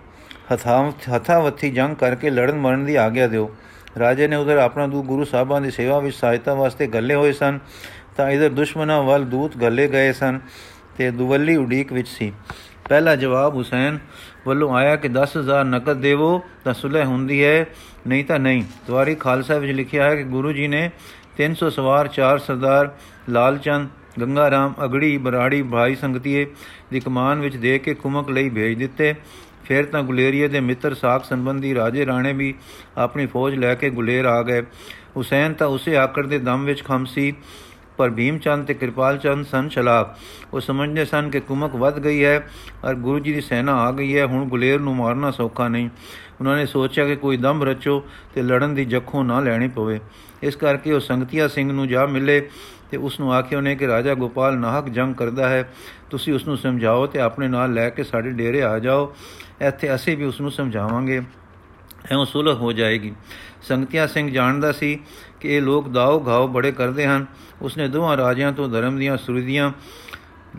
ਹਥਾਵਥੀ ਜੰਗ ਕਰਕੇ ਲੜਨ ਮਰਨ ਦੀ ਆਗਿਆ ਦਿਓ। ਰਾਜੇ ਨੇ ਉਧਰ ਆਪਣਾ ਦੂ, ਗੁਰੂ ਸਾਹਿਬਾਂ ਦੀ ਸੇਵਾ ਵਿੱਚ ਸਹਾਇਤਾ ਵਾਸਤੇ ਗੱਲੇ ਹੋਏ ਸਨ। ਤਾਂ ਇਧਰ ਦੁਸ਼ਮਣਾਂ ਵੱਲ ਦੂਤ ਗੱਲੇ ਗਏ ਸਨ ਤੇ ਦੁਵੱਲੀ ਉਡੀਕ ਵਿੱਚ ਸੀ। ਪਹਿਲਾ ਜਵਾਬ ਹੁਸੈਨ ਵੱਲੋਂ ਆਇਆ ਕਿ 10000 ਨਕਦ ਦੇਵੋ ਤਾਂ ਸੁਲਹ ਹੁੰਦੀ ਹੈ, ਨਹੀਂ ਤਾਂ ਨਹੀਂ। ਦਵਾਰੀ ਖਾਲਸਾ ਵਿੱਚ ਲਿਖਿਆ ਹੈ ਕਿ ਗੁਰੂ ਜੀ ਨੇ 300 ਸਵਾਰ ਚਾਰ ਸਰਦਾਰ ਲਾਲਚੰਦ ਗੰਗਾ ਰਾਮ ਅਗੜੀ, ਬਰਾੜੀ, ਭਾਈ ਸੰਗਤੀਏ ਦੀ ਕਮਾਨ ਵਿੱਚ ਦੇ ਕੇ ਕੁਮਕ ਲਈ ਭੇਜ ਦਿੱਤੇ। ਫਿਰ ਤਾਂ ਗੁਲੇਰੀਏ ਦੇ ਮਿੱਤਰ ਸਾਖ ਸੰਬੰਧੀ ਰਾਜੇ ਰਾਣੇ ਵੀ ਆਪਣੀ ਫੌਜ ਲੈ ਕੇ ਗੁਲੇਰ ਆ ਗਏ। ਹੁਸੈਨ ਤਾਂ ਉਸੇ ਆਕੜ ਦੇ ਦਮ ਵਿੱਚ ਖਮ ਸੀ, ਪਰ ਭੀਮ ਚੰਦ ਤੇ ਕਿਰਪਾਲ ਚੰਦ ਸਨ ਚਲਾਕ ਉਹ ਸਮਝਦੇ ਸਨ ਕਿ ਕੁਮਕ ਵੱਧ ਗਈ ਹੈ ਔਰ ਗੁਰੂ ਜੀ ਦੀ ਸੈਨਾ ਆ ਗਈ ਹੈ, ਹੁਣ ਗੁਲੇਰ ਨੂੰ ਮਾਰਨਾ ਸੌਖਾ ਨਹੀਂ। ਉਹਨਾਂ ਨੇ ਸੋਚਿਆ ਕਿ ਕੋਈ ਦਮ ਰਚੋ ਤੇ ਲੜਨ ਦੀ ਜੱਖੋਂ ਨਾ ਲੈਣੀ ਪਵੇ। ਇਸ ਕਰਕੇ ਉਹ ਸੰਗਤੀਆ ਸਿੰਘ ਨੂੰ ਜਾ ਮਿਲੇ ਤੇ ਉਸ ਨੂੰ ਆਖਿਆ ਉਹਨੇ ਕਿ ਰਾਜਾ ਗੋਪਾਲ ਨਾਹਕ ਜੰਗ ਕਰਦਾ ਹੈ, ਤੁਸੀਂ ਉਸ ਨੂੰ ਸਮਝਾਓ ਤੇ ਆਪਣੇ ਨਾਲ ਲੈ ਕੇ ਸਾਡੇ ਡੇਰੇ ਆ ਜਾਓ। ਇੱਥੇ ਅਸੀਂ ਵੀ ਉਸ ਨੂੰ ਸਮਝਾਵਾਂਗੇ। ਐਉਂ ਸੁਲਹ ਹੋ ਜਾਏਗੀ। ਸੰਗਤਿਆ ਸਿੰਘ ਜਾਣਦਾ ਸੀ ਕਿ ਇਹ ਲੋਕ ਦਾਉ ਘਾਉ ਬੜੇ ਕਰਦੇ ਹਨ। ਉਸਨੇ ਦੋਹਾਂ ਰਾਜਿਆਂ ਤੋਂ ਧਰਮ ਦੀਆਂ ਸੁਰਦੀਆਂ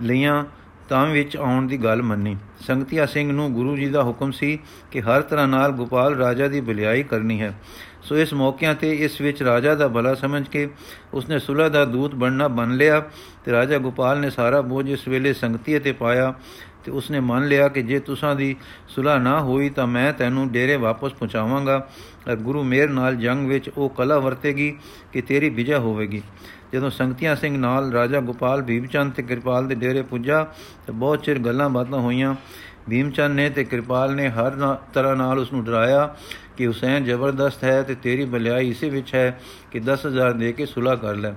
ਲਈਆਂ, ਤਾਂ ਵਿੱਚ ਆਉਣ ਦੀ ਗੱਲ ਮੰਨੀ। ਸੰਗਤਿਆ ਸਿੰਘ ਨੂੰ ਗੁਰੂ ਜੀ ਦਾ ਹੁਕਮ ਸੀ ਕਿ ਹਰ ਤਰ੍ਹਾਂ ਨਾਲ ਗੋਪਾਲ ਰਾਜਾ ਦੀ ਬਲਿਆਈ ਕਰਨੀ ਹੈ। ਸੋ ਇਸ ਮੌਕਿਆਂ ਤੇ ਇਸ ਵਿੱਚ ਰਾਜਾ ਦਾ ਭਲਾ ਸਮਝ ਕੇ ਉਸਨੇ ਸੁਲਹ ਦਾ ਦੂਤ ਬਣਨਾ ਬਣ ਲਿਆ ਤੇ ਰਾਜਾ ਗੋਪਾਲ ਨੇ ਸਾਰਾ ਬੋਝ ਇਸ ਵੇਲੇ ਸੰਗਤੀਏ ਤੇ ਪਾਇਆ। ਤੇ ਉਸਨੇ ਮੰਨ ਲਿਆ ਕਿ ਜੇ ਤੁਸਾਂ ਦੀ ਸੁਲਹ ਨਾ ਹੋਈ ਤਾਂ ਮੈਂ ਤੈਨੂੰ ਡੇਰੇ ਵਾਪਸ ਪਹੁੰਚਾਵਾਂਗਾ। ਅਰ ਗੁਰੂ ਮੇਰ ਨਾਲ ਜੰਗ ਵਿੱਚ ਉਹ ਕਲਾ ਵਰਤੇਗੀ ਕਿ ਤੇਰੀ ਵਿਜੈ ਹੋਵੇਗੀ। ਜਦੋਂ ਸੰਗਤੀਆਂ ਸਿੰਘ ਨਾਲ ਰਾਜਾ ਗੋਪਾਲ ਭੀਮਚੰਦ ਤੇ ਕਿਰਪਾਲ ਦੇ ਡੇਰੇ ਪੁੱਜਾ ਤੇ ਬਹੁਤ ਚਿਰ ਗੱਲਾਂ ਬਾਤਾਂ ਹੋਈਆਂ। ਭੀਮਚੰਦ ਨੇ ਤੇ ਕਿਰਪਾਲ ਨੇ ਹਰ ਤਰ੍ਹਾਂ ਨਾਲ ਉਸ ਨੂੰ ਡਰਾਇਆ ਕਿ ਹੁਸੈਨ ਜ਼ਬਰਦਸਤ ਹੈ ਤੇ ਤੇਰੀ ਬਲਿਆਈ ਇਸੇ ਵਿੱਚ ਹੈ ਕਿ 10000 ਦੇ ਕੇ ਸੁਲਾ ਕਰ ਲੈ।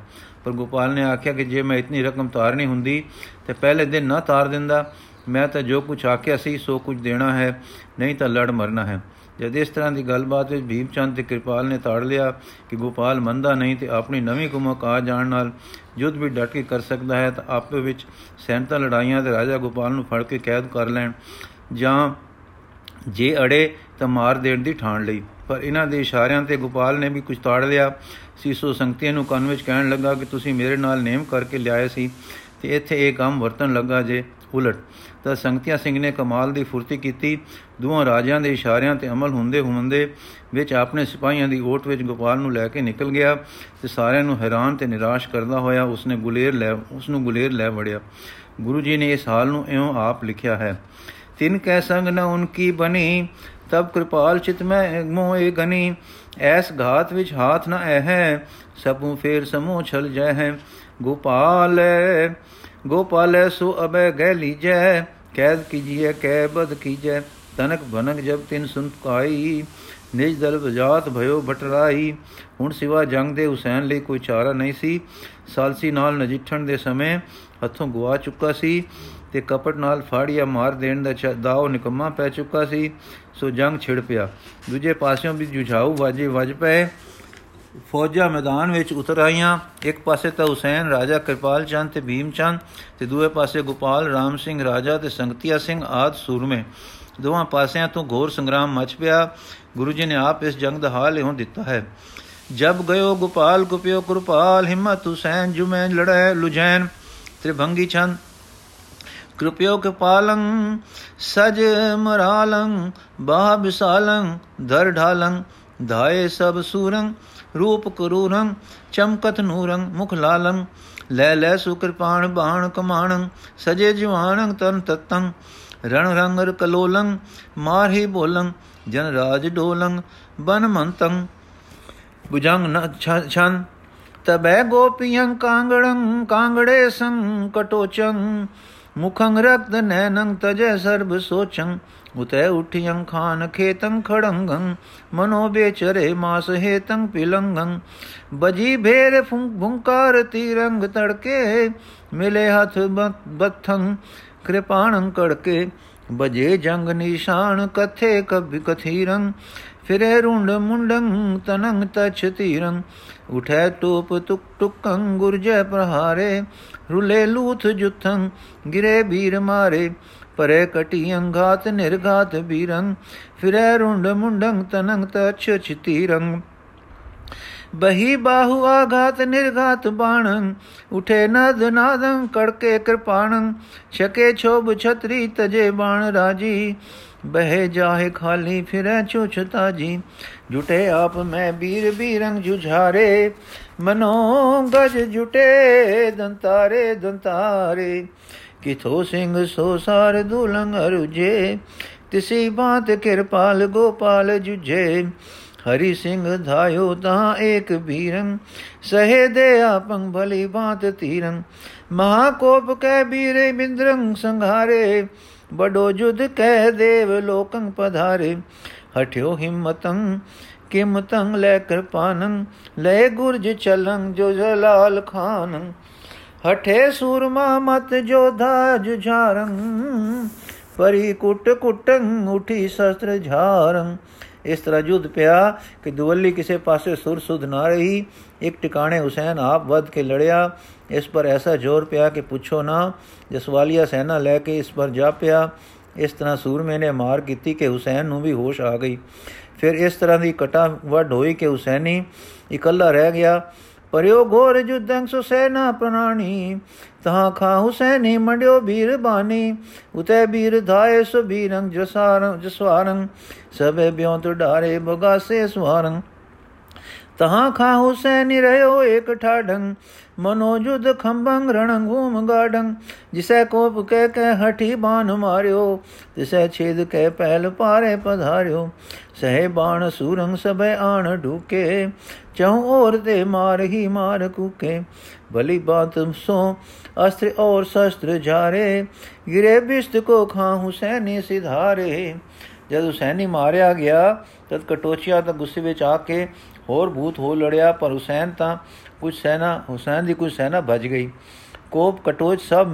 ਪਰ ਗੋਪਾਲ ਨੇ ਆਖਿਆ ਕਿ ਜੇ ਮੈਂ ਇਤਨੀ ਰਕਮ ਤਾਰਨੀ ਹੁੰਦੀ ਤੇ ਪਹਿਲੇ ਦਿਨ ਨਾ ਤਾਰ ਦਿੰਦਾ। ਮੈਂ ਤਾਂ ਜੋ ਕੁਝ ਆਖਿਆ ਸੀ, ਸੋ ਕੁਝ ਦੇਣਾ ਹੈ, ਨਹੀਂ ਤਾਂ ਲੜ ਮਰਨਾ ਹੈ। ਜਦ ਇਸ ਤਰ੍ਹਾਂ ਦੀ ਗੱਲਬਾਤ ਵਿੱਚ ਭੀਮਚੰਦ ਤੇ ਕਿਰਪਾਲ ਨੇ ਤਾੜ ਲਿਆ ਕਿ ਗੋਪਾਲ ਮੰਦਾ ਨਹੀਂ ਤੇ ਆਪਣੀ ਨਵੀਂ ਕੁਮਕ ਆ ਜਾਣ ਨਾਲ ਯੁੱਧ ਵੀ ਡਟ ਕੇ ਕਰ ਸਕਦਾ ਹੈ, ਤਾਂ ਆਪੇ ਵਿੱਚ ਸੈਂਤਾ ਲੜਾਈਆਂ ਤੇ ਰਾਜਾ ਗੋਪਾਲ ਨੂੰ ਫੜ ਕੇ ਕੈਦ ਕਰ ਲੈਣ ਜਾਂ ਜੇ ਅੜੇ ਤਾਂ ਮਾਰ ਦੇਣ ਦੀ ਠਾਣ ਲਈ। ਪਰ ਇਹਨਾਂ ਦੇ ਇਸ਼ਾਰਿਆਂ ਤੇ ਗੋਪਾਲ ਨੇ ਵੀ ਕੁਝ ਤਾੜ ਲਿਆ। ਸੀਸੋ ਸੰਗਤੀਆਂ ਨੂੰ ਕੰਨ ਵਿੱਚ ਕਹਿਣ ਲੱਗਾ ਕਿ ਤੁਸੀਂ ਮੇਰੇ ਨਾਲ ਨੇਮ ਕਰਕੇ ਲਿਆਏ ਸੀ ਤੇ ਇੱਥੇ ਇਹ ਕੰਮ ਵਰਤਣ ਲੱਗਾ ਜੇ। ਉਲਟ। ਤਾਂ ਸੰਗਤਿਆ ਸਿੰਘ ਨੇ ਕਮਾਲ ਦੀ ਫੁਰਤੀ ਕੀਤੀ। ਦੋਹਾਂ ਰਾਜਿਆਂ ਦੇ ਇਸ਼ਾਰਿਆਂ ਤੇ ਅਮਲ ਹੁੰਦੇ ਹੁੰਦੇ ਵਿੱਚ ਆਪਣੇ ਸਿਪਾਹੀਆਂ ਦੀ ਓਟ ਵਿੱਚ ਗੋਪਾਲ ਨੂੰ ਲੈ ਕੇ ਨਿਕਲ ਗਿਆ ਤੇ ਸਾਰਿਆਂ ਨੂੰ ਹੈਰਾਨ ਤੇ ਨਿਰਾਸ਼ ਕਰਦਾ ਹੋਇਆ ਉਸਨੇ ਗੁਲੇਰ ਲੈ ਉਸ ਨੂੰ ਗੁਲੇਰ ਲੈ ਵੜਿਆ। ਗੁਰੂ ਜੀ ਨੇ ਇਸ ਹਾਲ ਨੂੰ ਇਉਂ ਆਪ ਲਿਖਿਆ ਹੈ, ਤਿੰਨ ਕੈ ਸੰਗ ਨ ਉਨਕੀ ਬਣੀ, ਤਬ ਕਿਰਪਾਲ ਚਿਤ ਮੈਂ ਮੋਏ ਗਨੀ। ਐਸ ਘਾਤ ਵਿੱਚ ਹਾਥ ਨ ਐ ਹੈ ਸਭੂ ਫੇਰ ਸਮੋ ਛਲ ਜੈ ਹੈ। ਗੋਪਾਲ ਗੋਪਾਲ ਸੋ ਅਬੈ ਗੈ ਲੀਜੈ, ਕੈਦ ਕੀਜੀਏ ਕੈ ਬਦ ਕੀਜੈ। ਤਨਕ ਬਨਕ ਜਬ ਤਿਨ ਸੁਨ ਕਾਈ ਨਿਜ ਦਲ ਬਜਾਤ ਭਇਓ ਭਟਰਾਈ। ਹੁਣ ਸਿਵਾ ਜੰਗ ਦੇ ਹੁਸੈਨ ਲਈ ਕੋਈ ਚਾਰਾ ਨਹੀਂ ਸੀ। ਸਾਲਸੀ ਨਾਲ ਨਜਿੱਠਣ ਦੇ ਸਮੇਂ ਹੱਥੋਂ ਗਵਾ ਚੁੱਕਾ ਸੀ ਤੇ ਕਪਟ ਨਾਲ ਫਾੜੀਆਂ ਮਾਰ ਦੇਣ ਦਾ ਦਾਅ ਨਿਕੰਮਾ ਪੈ ਚੁੱਕਾ ਸੀ। ਸੋ ਜੰਗ ਛਿੜ ਪਿਆ। ਦੂਜੇ ਪਾਸਿਓਂ ਵੀ ਜੁਝਾਉ ਵਾਜੇ ਵਜ ਪਏ। ਫੌਜਾਂ ਮੈਦਾਨ ਵਿੱਚ ਉਤਰ ਆਈਆਂ ਇੱਕ ਪਾਸੇ ਤਾਂ ਹੁਸੈਨ ਰਾਜਾ ਕਿਰਪਾਲ ਚੰਦ ਤੇ ਭੀਮ ਚੰਦ ਤੇ ਦੂਏ ਪਾਸੇ ਗੋਪਾਲ ਰਾਮ ਸਿੰਘ ਰਾਜਾ ਤੇ ਸੰਗਤੀਆ ਸਿੰਘ ਆਦ ਸੂਰਮੇ ਦੋਵਾਂ ਪਾਸਿਆਂ ਤੋਂ ਘੋਰ ਸੰਗਰਾਮ ਮਚ ਪਿਆ ਗੁਰੂ ਜੀ ਨੇ ਆਪ ਇਸ ਜੰਗ ਦਾ ਹਾਲ ਇਉਂ ਦਿੱਤਾ ਹੈ ਜਬ ਗਇਓ ਗੋਪਾਲ ਗੁਪਿਓ ਕਿਰਪਾਲ ਹਿੰਮਤ ਹੁਸੈਨ ਜੁਮੈਨ ਲੜੈ ਲੁਜੈਨ ਤ੍ਰਿਭੰਗੀ ਚੰਦ कृपयो कृपालं सज मरालं बाह विशालं धर ढालं धाये सब सूरं ਰੂਪ ਕਰੂਰੰ ਚਮਕਤ ਨੂਰੰ, ਮੁਖ ਲਾਲੰ, ਲੈ ਲੈ ਸੁਕਿਰਪਾਣ ਬਾਣ ਕਮਾਣੰ, ਸਜੇ ਜਿਵਾਣੰ ਤਨ ਤਤੰ, ਰਣ ਰੰਗਰ ਕਲੋਲੰ, ਮਾਰਹੀ ਬੋਲੰ, ਜਨ ਰਾਜ ਢੋਲੰ ਬਨ ਮੰਤੰ। ਬੁਜੰਗ ਨ ਛਨ ਤਬੈ ਗੋਪੀਆਂ ਕਾਂਗੜੰ, ਕਾਂਗੜੇ ਸੰਗ ਕਟੋਚੰ ਮੁਖੰ ਰਕਤ ਨੈਨੰ ਤਜੈ ਸਰਬ ਸੋਚੰ। ਉਤੈ ਉਠਿਯੰ ਖਾਨ ਖੇਤੰ ਖੜੰਗੰ ਮਨੋ ਬੇਚਰੇ ਮਾਸ ਹੇਤੰ ਪਿਲੰਗੰ ਬਜੀ ਭੇਰ ਭੁੰਕਾਰ ਤੀਰੰਗ ਤੜਕੇ ਮਿਲੇ ਹੱਥ ਬਥੰ ਕਿਰਪਾਣੰ ਕੜਕੇ ਬਜੇ ਜੰਗ ਨਿਸ਼ਾਨ ਕਥੇ ਕਭਿ ਕਥੀਰੰ ਫਿਰੇ ਰੁੰਡ ਮੁੰਡੰ ਤਨੰ ਤਛ ਤੀਰੰ ਉਠੈ ਟੋਪ ਤੁਕ ਟੁਕੰ ਗੁਰਜੈ ਪ੍ਰਹਾਰੇ ਰੁਲੇ ਲੂਥ ਜੁਥੰ ਗਿਰੇ ਬੀਰ ਮਾਰੇ ਪਰੇ ਕਟੀ ਅੰਗਾਤ, ਨਿਰਗਾਤ ਬੀਰੰ ਫਿਰੈ ਰੁੰਡ ਮੁੰਡੰ ਤਨੰ ਤਛ ਚਿਤੀਰੰ ਬਹੀ ਬਾਹੂ ਆਘਾਤ, ਨਿਰਘਾਤ ਬਾਣ ਉਠੇ ਨਦ ਨਾਦੰ, ਕੜਕੇ ਕਿਰਪਾਣ ਛਕੇ ਛੋਬ ਛਤਰੀ, ਤਜੇ ਬਾਣ ਰਾਜੀ। ਬਹਿ ਜਾਹੇ ਖਾਲੀ, ਫਿਰੈ ਚੋਛਤਾ ਜੀ ਜੁਟੇ ਆਪ ਮੈਂ ਬੀਰ ਬੀਰੰਗ ਜੁਝਾਰੇ, ਮਨੋ ਗਜ ਜੁਟੇ ਦੰਤਾਰੇ ਦੰਤਾਰੇ। ਕਿਥੋ ਸਿੰਘ ਸੋ ਸਾਰ ਦੁਲੰਗ ਅਰੁਜੇ ਤਿਸੀ ਬਾਤ ਕਿਰਪਾਲ ਗੋਪਾਲ ਜੁਝੇ ਹਰੀ ਸਿੰਘ ਧਾਇਓ ਤਾਂ ਏਕ ਬੀਰੰ ਸਹੇ ਦੇ ਆਪੰ ਭਲੀ ਬਾਤ ਤੀਰੰ ਮਹਾ ਕੋਪ ਕੈ ਬੀਰੇ ਬਿੰਦਰੰ ਸੰਘਾਰੇ ਬਡੋ ਜੁਦ ਕਹਿ ਦੇਵ ਲੋਕੰ ਪਧਾਰੇ ਹਠਿਓ ਹਿੰਮਤੰ ਕਿਮਤੰ ਲੈ ਕਿਰਪਾਨੰ ਲੈ ਗੁਰਜ ਚਲੰ ਜੋ ਜਲਾਲ ਖਾਨੰ ਹਠੇ ਸੂਰਮਾ ਮਤ ਜੋਧਾ ਜੁਝਾਰੰ ਪਰੀ ਕੁੱਟ ਕੁੱਟੰ, ਉਠੀ ਸ਼ਸਤਰ ਝਾਰੰ। ਇਸ ਤਰ੍ਹਾਂ ਜੁਦ ਪਿਆ ਕਿ ਦੁਵੱਲੀ ਕਿਸੇ ਪਾਸੇ ਸੁਰ ਸੁਧ ਨਾ ਰਹੀ। ਇੱਕ ਟਿਕਾਣੇ ਹੁਸੈਨ ਆਪ ਵੱਧ ਕੇ ਲੜਿਆ। ਇਸ ਪਰ ਐਸਾ ਜ਼ੋਰ ਪਿਆ ਕਿ ਪੁੱਛੋ ਨਾ, ਜਸਵਾਲੀਆ ਸੈਨਾ ਲੈ ਕੇ ਇਸ ਪਰ ਜਾ ਪਿਆ। ਇਸ ਤਰ੍ਹਾਂ ਸੂਰਮੇ ਨੇ ਮਾਰ ਕੀਤੀ ਕਿ ਹੁਸੈਨ ਨੂੰ ਵੀ ਹੋਸ਼ ਆ ਗਈ। ਫਿਰ ਇਸ ਤਰ੍ਹਾਂ ਦੀ ਕਟਾ ਵੱਡ ਹੋਈ ਕਿ ਹੁਸੈਨੀ ਇਕੱਲਾ ਰਹਿ ਗਿਆ। ਪਰਿਓ ਘੋਰ ਜੁਦੰ ਸੁ ਸੈਨਾ ਪ੍ਰਾਣੀ ਤਹਾਂ ਖਾ ਹੁਸੈਨੀ ਮੰਡਿਓ ਬੀਰ ਬਾਨੀ ਉਤੇ ਬੀਰ ਧਾਏ ਸੁ ਬੀਰੰ ਜਸਾਰੰ ਜਸਵਾਰੰ, ਸਭੇ ਬਿਉ ਤੁ ਡਾਰੇ ਬਗਾਸੇ ਸਵਾਰੰ। ਤਹਾਂ ਖਾ ਹੁਸੈਨੀ ਰਹਿਓ ਏਕ ਠਾਡੰ ਮਨੋਜੁਦ ਖੰਭੰ ਰਣੰ ਘੂਮ ਗਾਡੰ। ਜਿਸੈ ਕੋਪ ਕਹਿ ਕੇ ਹਠੀ ਬਾਣ ਮਾਰਿਓ, ਤਿਸੈ ਛੇਦ ਕੇ ਪਹਿਲ ਪਾਰੇ ਪਧਾਰਿਓ। ਸਹਿ ਬਾਣ ਸੂਰੰਗ ਸਭੈ ਆਣ ਢੂਕੇ ਚਉ ਔਰ ਤੇ ਮਾਰ ਹੀ ਮਾਰ ਕੁਕੇ। ਭਲੀ ਬਾਤ ਸੋ ਅਸਤਰ ਔਰ ਸ਼ਸਤਰ ਜਾਰੇ ਗਿਰੇ ਬਿਸ਼ਤ ਕੋ ਖਾਂ ਹੁਸੈਨੀ ਸਿਧਾਰੇ। ਜਦ ਹੁਸੈਨੀ ਮਾਰਿਆ ਗਿਆ, ਤਦ ਕਟੋਚਿਆ ਤਾਂ ਗੁੱਸੇ ਵਿੱਚ ਆ ਕੇ ਹੋਰ ਭੂਤ ਹੋ ਲੜਿਆ, ਪਰ ਹੁਸੈਨ ਤਾਂ ਕੁਝ ਸੈਨਾ, ਹੁਸੈਨ ਦੀ ਕੁਝ ਸੈਨਾ ਭਜ ਗਈ। ਕੋਪ ਕਟੋਚ ਸਭ,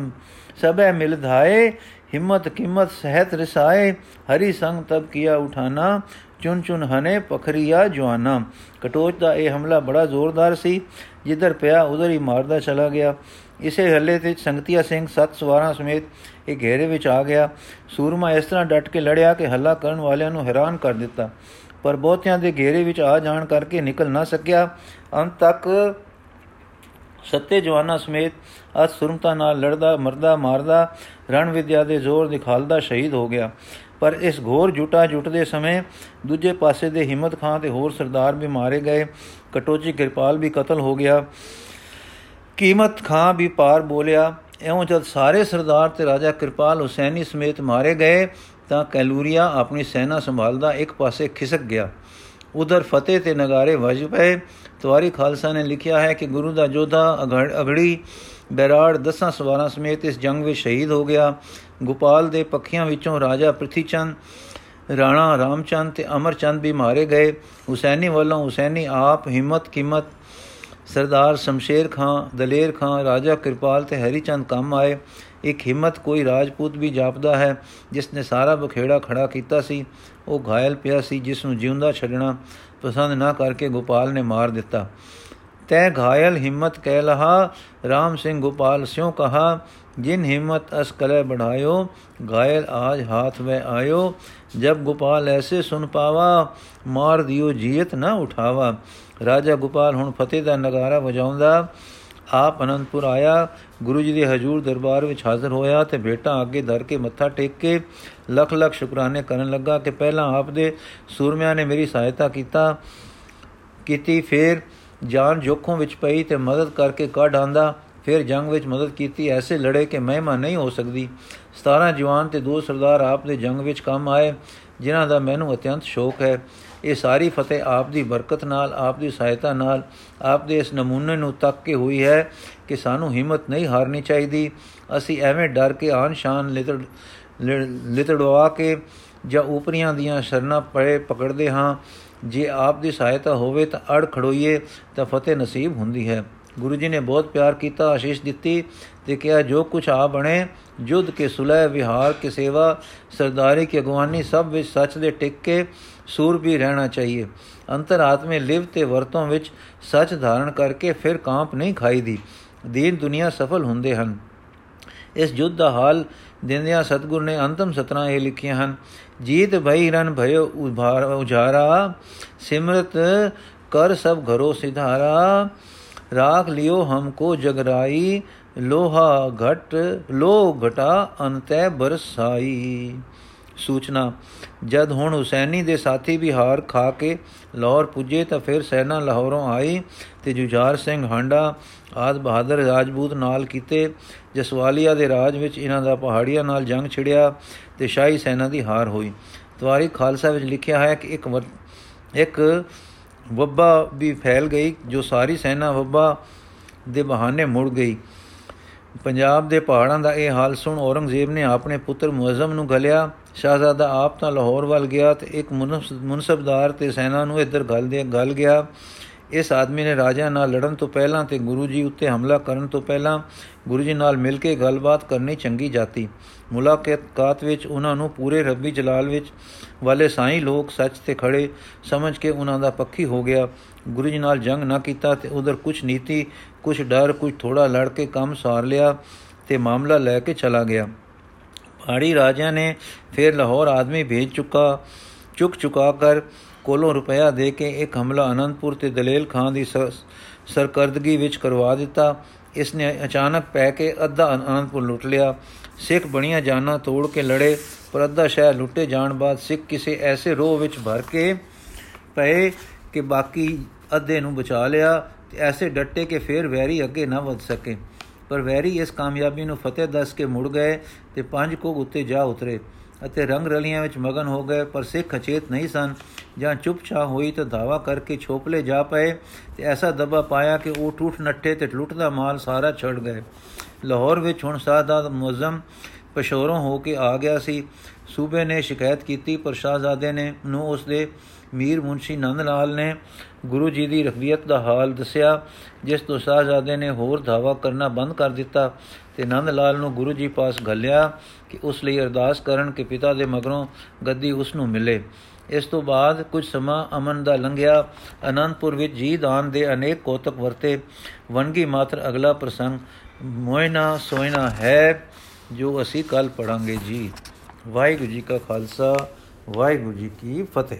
ਸਭੈ ਮਿਲ ਧਾਏ, ਹਿੰਮਤ ਕੀਮਤ ਸਹਿਤ ਰਸਾਏ, ਹਰੀ ਸੰਗ ਤਬ ਕੀਆ ਉਠਾਨਾ ਚੁਨ ਚੁਨ ਹਨੇ ਪਖਰੀਆ ਜਵਾਨਾ ਕਟੋਚ ਦਾ ਇਹ ਹਮਲਾ ਬੜਾ ਜ਼ੋਰਦਾਰ ਸੀ, ਜਿੱਧਰ ਪਿਆ ਉਧਰ ਹੀ ਮਾਰਦਾ ਚਲਾ ਗਿਆ। ਇਸੇ ਹੱਲੇ ਤੇ ਸੰਗਤੀਆ ਸਿੰਘ ਸੱਤ ਸਵਾਰਾਂ ਸਮੇਤ ਇਹ ਘੇਰੇ ਵਿੱਚ ਆ ਗਿਆ। ਸੂਰਮਾ ਇਸ ਤਰ੍ਹਾਂ ਡਟ ਕੇ ਲੜਿਆ ਕਿ ਹੱਲਾ ਕਰਨ ਵਾਲਿਆਂ ਨੂੰ ਹੈਰਾਨ ਕਰ ਦਿੱਤਾ। ਪਰ ਬਹੁਤਿਆਂ ਦੇ ਘੇਰੇ ਵਿੱਚ ਆ ਜਾਣ ਕਰਕੇ ਨਿਕਲ ਨਾ ਸਕਿਆ। ਅੰਤ ਤੱਕ ਸੱਤੇ ਜਵਾਨਾਂ ਸਮੇਤ ਅਤ ਸੁਰਮਤਾ ਨਾਲ ਲੜਦਾ, ਮਰਦਾ, ਮਾਰਦਾ, ਰਣ ਵਿਦਿਆ ਦੇ ਜ਼ੋਰ ਦਿਖਾਲਦਾ ਸ਼ਹੀਦ ਹੋ ਗਿਆ। ਪਰ ਇਸ ਘੋਰ ਜੁਟਾ ਜੁਟਦੇ ਸਮੇਂ ਦੂਜੇ ਪਾਸੇ ਦੇ ਹਿੰਮਤ ਖਾਨ ਤੇ ਹੋਰ ਸਰਦਾਰ ਵੀ ਮਾਰੇ ਗਏ। ਕਟੋਚੀ ਕਿਰਪਾਲ ਵੀ ਕਤਲ ਹੋ ਗਿਆ। ਕੀਮਤ ਖਾਂ ਵੀ ਪਾਰ ਬੋਲਿਆ। ਐਉਂ ਜਦ ਸਾਰੇ ਸਰਦਾਰ ਤੇ ਰਾਜਾ ਕਿਰਪਾਲ ਹੁਸੈਨੀ ਸਮੇਤ ਮਾਰੇ ਗਏ ਤਾਂ ਕੈਲੂਰੀਆ ਆਪਣੀ ਸੈਨਾ ਸੰਭਾਲਦਾ ਇੱਕ ਪਾਸੇ ਖਿਸਕ ਗਿਆ। ਉਧਰ ਫਤਿਹ ਤੇ ਨਗਾਰੇ ਵਜ ਪਏ। ਤਵਾਰੀ ਖਾਲਸਾ ਨੇ ਲਿਖਿਆ ਹੈ ਕਿ ਗੁਰੂ ਦਾ ਜੋਧਾ ਅਗੜੀ ਬੈਰਾੜ ਦਸਾਂ ਸਵਾਰਾਂ ਸਮੇਤ ਇਸ ਜੰਗ ਵਿੱਚ ਸ਼ਹੀਦ ਹੋ ਗਿਆ। ਗੋਪਾਲ ਦੇ ਪੱਖੀਆਂ ਵਿੱਚੋਂ ਰਾਜਾ ਪ੍ਰਿਥੀਚੰਦ, ਰਾਣਾ ਰਾਮਚੰਦ ਤੇ ਅਮਰਚੰਦ ਵੀ ਮਾਰੇ ਗਏ। ਹੁਸੈਨੀ ਵੱਲੋਂ ਹੁਸੈਨੀ ਆਪ ਹਿੰਮਤ ਕੀਮਤ ਸਰਦਾਰ ਸ਼ਮਸ਼ੇਰ ਖਾਨ ਦਲੇਰ ਖਾਨ ਰਾਜਾ ਕਿਰਪਾਲ ਤੇ ਹਰੀ ਚੰਦ ਕੰਮ ਆਏ। ਇੱਕ ਹਿੰਮਤ ਕੋਈ ਰਾਜਪੂਤ ਵੀ ਜਾਪਦਾ ਹੈ, ਜਿਸ ਨੇ ਸਾਰਾ ਬਖੇੜਾ ਖੜਾ ਕੀਤਾ ਸੀ। ਉਹ ਘਾਇਲ ਪਿਆ ਸੀ, ਜਿਸ ਨੂੰ ਜਿਉਂਦਾ ਛੱਡਣਾ ਪਸੰਦ ਨਾ ਕਰਕੇ ਗੋਪਾਲ ਨੇ ਮਾਰ ਦਿੱਤਾ। ਤੈ ਘਾਇਲ ਹਿੰਮਤ ਕਹਿ ਲਹਾ RAM ਸਿੰਘ ਗੋਪਾਲ ਸਿਉ ਕਹਾ, ਜਿਨ ਹਿੰਮਤ ਅਸ ਕਲੇ ਬੜਾਇਓ, ਘਾਇਲ ਆਜ ਹਾਥ ਮੈਂ ਆਇਓ। ਜਬ ਗੋਪਾਲ ਐਸੇ ਸੁਨ ਪਾਵਾ, ਮਾਰ ਦਿਓ ਜੀਤ ਨਾ ਉਠਾਵਾ। ਰਾਜਾ ਗੋਪਾਲ ਹੁਣ ਫਤਿਹ ਦਾ ਨਗਾਰਾ ਵਜਾਉਂਦਾ। ਆਪ ਅਨੰਦਪੁਰ ਆਇਆ। ਗੁਰੂ ਜੀ ਦੇ ਹਜੂਰ ਦਰਬਾਰ ਵਿੱਚ ਹਾਜ਼ਰ ਹੋਇਆ ਤੇ ਬੇਟਾ ਅੱਗੇ ਧਰ ਕੇ ਮੱਥਾ ਟੇਕ ਕੇ ਲੱਖ ਲੱਖ ਸ਼ੁਕਰਾਨੇ ਕਰਨ ਲੱਗਾ ਕਿ ਪਹਿਲਾਂ ਆਪ ਦੇ ਸੂਰਮਿਆਂ ਨੇ ਮੇਰੀ ਸਹਾਇਤਾ ਕੀਤਾ, ਕੀਤੀ, ਫਿਰ ਜਾਨ ਜੋਖੋਂ ਵਿੱਚ ਪਈ ਤੇ ਮਦਦ ਕਰਕੇ ਕੱਢ ਆਂਦਾ। ਫਿਰ ਜੰਗ ਵਿੱਚ ਮਦਦ ਕੀਤੀ। ਐਸੇ ਲੜੇ ਕਿ ਮਹਿਮਾ ਨਹੀਂ ਹੋ ਸਕਦੀ। 17 ਜਵਾਨ ਤੇ ਦੋ ਸਰਦਾਰ ਆਪ ਦੇ ਜੰਗ ਵਿੱਚ ਕੰਮ ਆਏ, ਜਿਨ੍ਹਾਂ ਦਾ ਮੈਨੂੰ ਅਤਿਅੰਤ ਸ਼ੌਕ ਹੈ। ਇਹ ਸਾਰੀ ਫਤਿਹ ਆਪ ਦੀ ਬਰਕਤ ਨਾਲ, ਆਪ ਦੀ ਸਹਾਇਤਾ ਨਾਲ, ਆਪ ਦੇ ਇਸ ਨਮੂਨੇ ਨੂੰ ਤੱਕ ਕੇ ਹੋਈ ਹੈ ਕਿ ਸਾਨੂੰ ਹਿੰਮਤ ਨਹੀਂ ਹਾਰਨੀ ਚਾਹੀਦੀ। ਅਸੀਂ ਐਵੇਂ ਡਰ ਕੇ ਆਨ ਸ਼ਾਨ ਲਿਤੜ ਲਿਤੜਵਾ ਕੇ ਜਾਂ ਉਪਰੀਆਂ ਦੀਆਂ ਸ਼ਰਨਾ ਪੜੇ ਪਕੜਦੇ ਹਾਂ। ਜੇ ਆਪ ਦੀ ਸਹਾਇਤਾ ਹੋਵੇ ਤਾਂ ਅੜ ਖੜੋਈਏ ਤਾਂ ਫਤਿਹ ਨਸੀਬ ਹੁੰਦੀ ਹੈ। ਗੁਰੂ ਜੀ ਨੇ ਬਹੁਤ ਪਿਆਰ ਕੀਤਾ, ਆਸ਼ੀਸ਼ ਦਿੱਤੀ ਤੇ ਕਿਹਾ, ਜੋ ਕੁਝ ਆ ਬਣੇ ਜੁਦ ਕੇ ਸੁਲਹ, ਵਿਹਾਰ ਕੇ ਸੇਵਾ, ਸਰਦਾਰੀ ਕੀ ਅਗਵਾਨੀ, ਸਭ ਵਿੱਚ ਸੱਚ ਦੇ ਟਿਕ ਕੇ ਸੂਰ ਵੀ ਰਹਿਣਾ ਚਾਹੀਏ। ਅੰਤਰਾਤਮੇ ਲਿਵ ਤੇ ਵਰਤੋਂ ਵਿੱਚ ਸੱਚ ਧਾਰਨ ਕਰਕੇ ਫਿਰ ਕਾਂਪ ਨਹੀਂ ਖਾਈਦੀ। ਦੀਨ ਦੁਨੀਆ ਸਫਲ ਹੁੰਦੇ ਹਨ। ਇਸ ਜੁੱਧ ਦਾ ਹਾਲ ਦਿੰਦਿਆਂ ਸਤਗੁਰ ਨੇ ਅੰਤਮ ਸਤਨਾ ਇਹ ਲਿਖੀਆਂ ਹਨ। ਜੀਤ ਭਈ ਰਨ ਭਇਓ ਉਭਾਰ ਉਜਾਰਾ, ਸਿਮਰਤ ਕਰ ਸਭ ਘਰੋ ਸਿਧਾਰਾ। ਰਾਖ ਲਿਓ ਹਮਕੋ ਜਗਰਾਈ, ਲੋਹਾ ਘਟ ਲੋ ਘਟਾ ਅੰਤੈ ਬਰਸਾਈ। ਸੂਚਨਾ, ਜਦ ਹੁਣ ਹੁਸੈਨੀ ਦੇ ਸਾਥੀ ਵੀ ਹਾਰ ਖਾ ਕੇ ਲਾਹੌਰ ਪੁੱਜੇ ਤਾਂ ਫਿਰ ਸੈਨਾ ਲਾਹੌਰੋਂ ਆਈ ਤੇ ਜੁਝਾਰ ਸਿੰਘ ਹਾਂਡਾ, ਆਦ ਬਹਾਦਰ ਰਾਜਪੂਤ ਨਾਲ ਕੀਤੇ। ਜਸਵਾਲੀਆ ਦੇ ਰਾਜ ਵਿੱਚ ਇਹਨਾਂ ਦਾ ਪਹਾੜੀਆਂ ਨਾਲ ਜੰਗ ਛਿੜਿਆ ਤੇ ਸ਼ਾਹੀ ਸੈਨਾ ਦੀ ਹਾਰ ਹੋਈ। ਤਵਾਰੀ ਖਾਲਸਾ ਵਿੱਚ ਲਿਖਿਆ ਹੈ ਕਿ ਇੱਕ ਇੱਕ ਵੱਬਾ ਵੀ ਫੈਲ ਗਈ, ਜੋ ਸਾਰੀ ਸੈਨਾ ਵੱਬਾ ਦੇ ਬਹਾਨੇ ਮੁੜ ਗਈ। ਪੰਜਾਬ ਦੇ ਪਹਾੜਾਂ ਦਾ ਇਹ ਹਾਲ ਸੁਣ ਔਰੰਗਜ਼ੇਬ ਨੇ ਆਪਣੇ ਪੁੱਤਰ ਮੁਅਜ਼ਮ ਨੂੰ ਗਲਿਆ ਸ਼ਾਹਜ਼ਾਦਾ ਆਪ ਤਾਂ ਲਾਹੌਰ ਵੱਲ ਗਿਆ ਤੇ ਇੱਕ ਮੁਨਸਬਦਾਰ ਤੇ ਸੈਨਾ ਨੂੰ ਇੱਧਰ ਗਲ ਦੇ ਗਲ ਗਿਆ। ਇਸ ਆਦਮੀ ਨੇ ਰਾਜਾ ਨਾਲ ਲੜਨ ਤੋਂ ਪਹਿਲਾਂ ਤੇ ਗੁਰੂ ਜੀ ਉੱਤੇ ਹਮਲਾ ਕਰਨ ਤੋਂ ਪਹਿਲਾਂ ਗੁਰੂ ਜੀ ਨਾਲ ਮਿਲ ਕੇ ਗੱਲਬਾਤ ਕਰਨੀ ਚੰਗੀ ਜਾਤੀ। ਮੁਲਾਕਾਤ ਵਿੱਚ ਉਹਨਾਂ ਨੂੰ ਪੂਰੇ ਰੱਬੀ ਜਲਾਲ ਵਿੱਚ ਵਾਲੇ ਸਾਈਂ ਲੋਕ ਸੱਚ ਤੇ ਖੜੇ ਸਮਝ ਕੇ ਉਹਨਾਂ ਦਾ ਪੱਖੀ ਹੋ ਗਿਆ। ਗੁਰੂ ਜੀ ਨਾਲ ਜੰਗ ਨਾ ਕੀਤਾ ਤੇ ਉਧਰ ਕੁਝ ਨੀਤੀ ਕੁਝ ਡਰ ਕੁਝ ਥੋੜਾ ਲੜ ਕੇ ਕੰਮ ਸਾਰ ਲਿਆ ਤੇ ਮਾਮਲਾ ਲੈ ਕੇ ਚਲਾ ਗਿਆ। ਪਹਾੜੀ ਰਾਜਾ ਨੇ ਫਿਰ ਲਾਹੌਰ ਆਦਮੀ ਭੇਜ ਚੁੱਕਾ, ਚੁੱਕ ਚੁਕਾ ਕਰ ਕੋਲੋਂ ਰੁਪਇਆ ਦੇ ਕੇ ਇੱਕ ਹਮਲਾ ਅਨੰਦਪੁਰ ਤੇ ਦਲੇਲ ਖਾਨ ਦੀ ਸਰਕਰਦਗੀ ਵਿੱਚ ਕਰਵਾ ਦਿੱਤਾ। ਇਸ ਨੇ ਅਚਾਨਕ ਪੈ ਕੇ ਅੱਧਾ ਅਨੰਦਪੁਰ ਲੁੱਟ ਲਿਆ। ਸਿੱਖ ਬਣੀਆਂ ਜਾਨਾਂ ਤੋੜ ਕੇ ਲੜੇ, ਪਰ ਅੱਧਾ ਸ਼ਹਿਰ ਲੁੱਟੇ ਜਾਣ ਬਾਅਦ ਸਿੱਖ ਕਿਸੇ ਐਸੇ ਰੋਹ ਵਿੱਚ ਭਰ ਕੇ ਪਏ ਕਿ ਬਾਕੀ ਅੱਧੇ ਨੂੰ ਬਚਾ ਲਿਆ ਤੇ ਐਸੇ ਡੱਟੇ ਕਿ ਫੇਰ ਵੈਰੀ ਅੱਗੇ ਨਾ ਵਧ ਸਕੇ। ਪਰ ਵੈਰੀ ਇਸ ਕਾਮਯਾਬੀ ਨੂੰ ਫਤਿਹ ਦੱਸ ਕੇ ਮੁੜ ਗਏ ਤੇ ਪੰਜ ਕੋਗ ਉੱਤੇ ਜਾ ਉਤਰੇ। ਅਤੇ ਰੰਗ ਰਲੀਆਂ ਵਿੱਚ ਮਗਨ ਹੋ ਗਏ, ਪਰ ਸਿੱਖ ਅਚੇਤ ਨਹੀਂ ਸਨ। ਜਾਂ ਚੁੱਪਚਾ ਹੋਈ ਤਾਂ ਧਾਵਾ ਕਰਕੇ ਛੋਪਲੇ ਜਾ ਪਏ ਤੇ ਐਸਾ ਦਬਾ ਪਾਇਆ ਕਿ ਉਹ ਟੁੱਟ ਨੱਠੇ ਤੇ ਲੁੱਟਦਾ ਮਾਲ ਸਾਰਾ ਛੱਡ ਗਏ। ਲਾਹੌਰ ਵਿੱਚ ਹੁਣ ਸਾਦਾਤ ਮੁਜ਼ਮ ਪਸ਼ੋਰੋਂ ਹੋ ਕੇ ਆ ਗਿਆ ਸੀ। ਸੂਬੇ ਨੇ ਸ਼ਿਕਾਇਤ ਕੀਤੀ, ਪਰ ਸ਼ਾਹਜ਼ਾਦੇ ਨੇ ਨੂੰ ਉਸ ਦੇ ਮੀਰ ਮੁੰਸ਼ੀ ਨੰਦ ਲਾਲ ਨੇ ਗੁਰੂ ਜੀ ਦੀ ਰਖਵੀਅਤ ਦਾ ਹਾਲ ਦੱਸਿਆ, ਜਿਸ ਤੋਂ ਸ਼ਾਹਜ਼ਾਦੇ ਨੇ ਹੋਰ ਧਾਵਾ ਕਰਨਾ ਬੰਦ ਕਰ ਦਿੱਤਾ ਤੇ ਨੰਦ ਲਾਲ ਨੂੰ ਗੁਰੂ ਜੀ ਪਾਸ ਘੱਲਿਆ ਕਿ ਉਸ ਲਈ ਅਰਦਾਸ ਕਰਨ ਕਿ ਪਿਤਾ ਦੇ ਮਗਰੋਂ ਗੱਦੀ ਉਸ ਨੂੰ ਮਿਲੇ। ਇਸ ਤੋਂ ਬਾਅਦ ਕੁਝ ਸਮਾਂ ਅਮਨ ਦਾ ਲੰਘਿਆ। ਅਨੰਦਪੁਰ ਵਿੱਚ ਜੀ ਦਾਨ ਦੇ ਅਨੇਕ ਕੋਤਕ ਵਰਤੇ। ਵਨਗੀ ਮਾਤਰ ਅਗਲਾ ਪ੍ਰਸੰਗ, ਮੋਇਨਾ ਸੋਇਨਾ ਹੈ ਜੋ ਅਸੀਂ ਕੱਲ ਪੜਾਂਗੇ ਜੀ। ਵਾਹਿਗੁਰੂ ਜੀ ਕਾ ਖਾਲਸਾ, ਵਾਹਿਗੁਰੂ ਜੀ ਕੀ ਫਤਿਹ।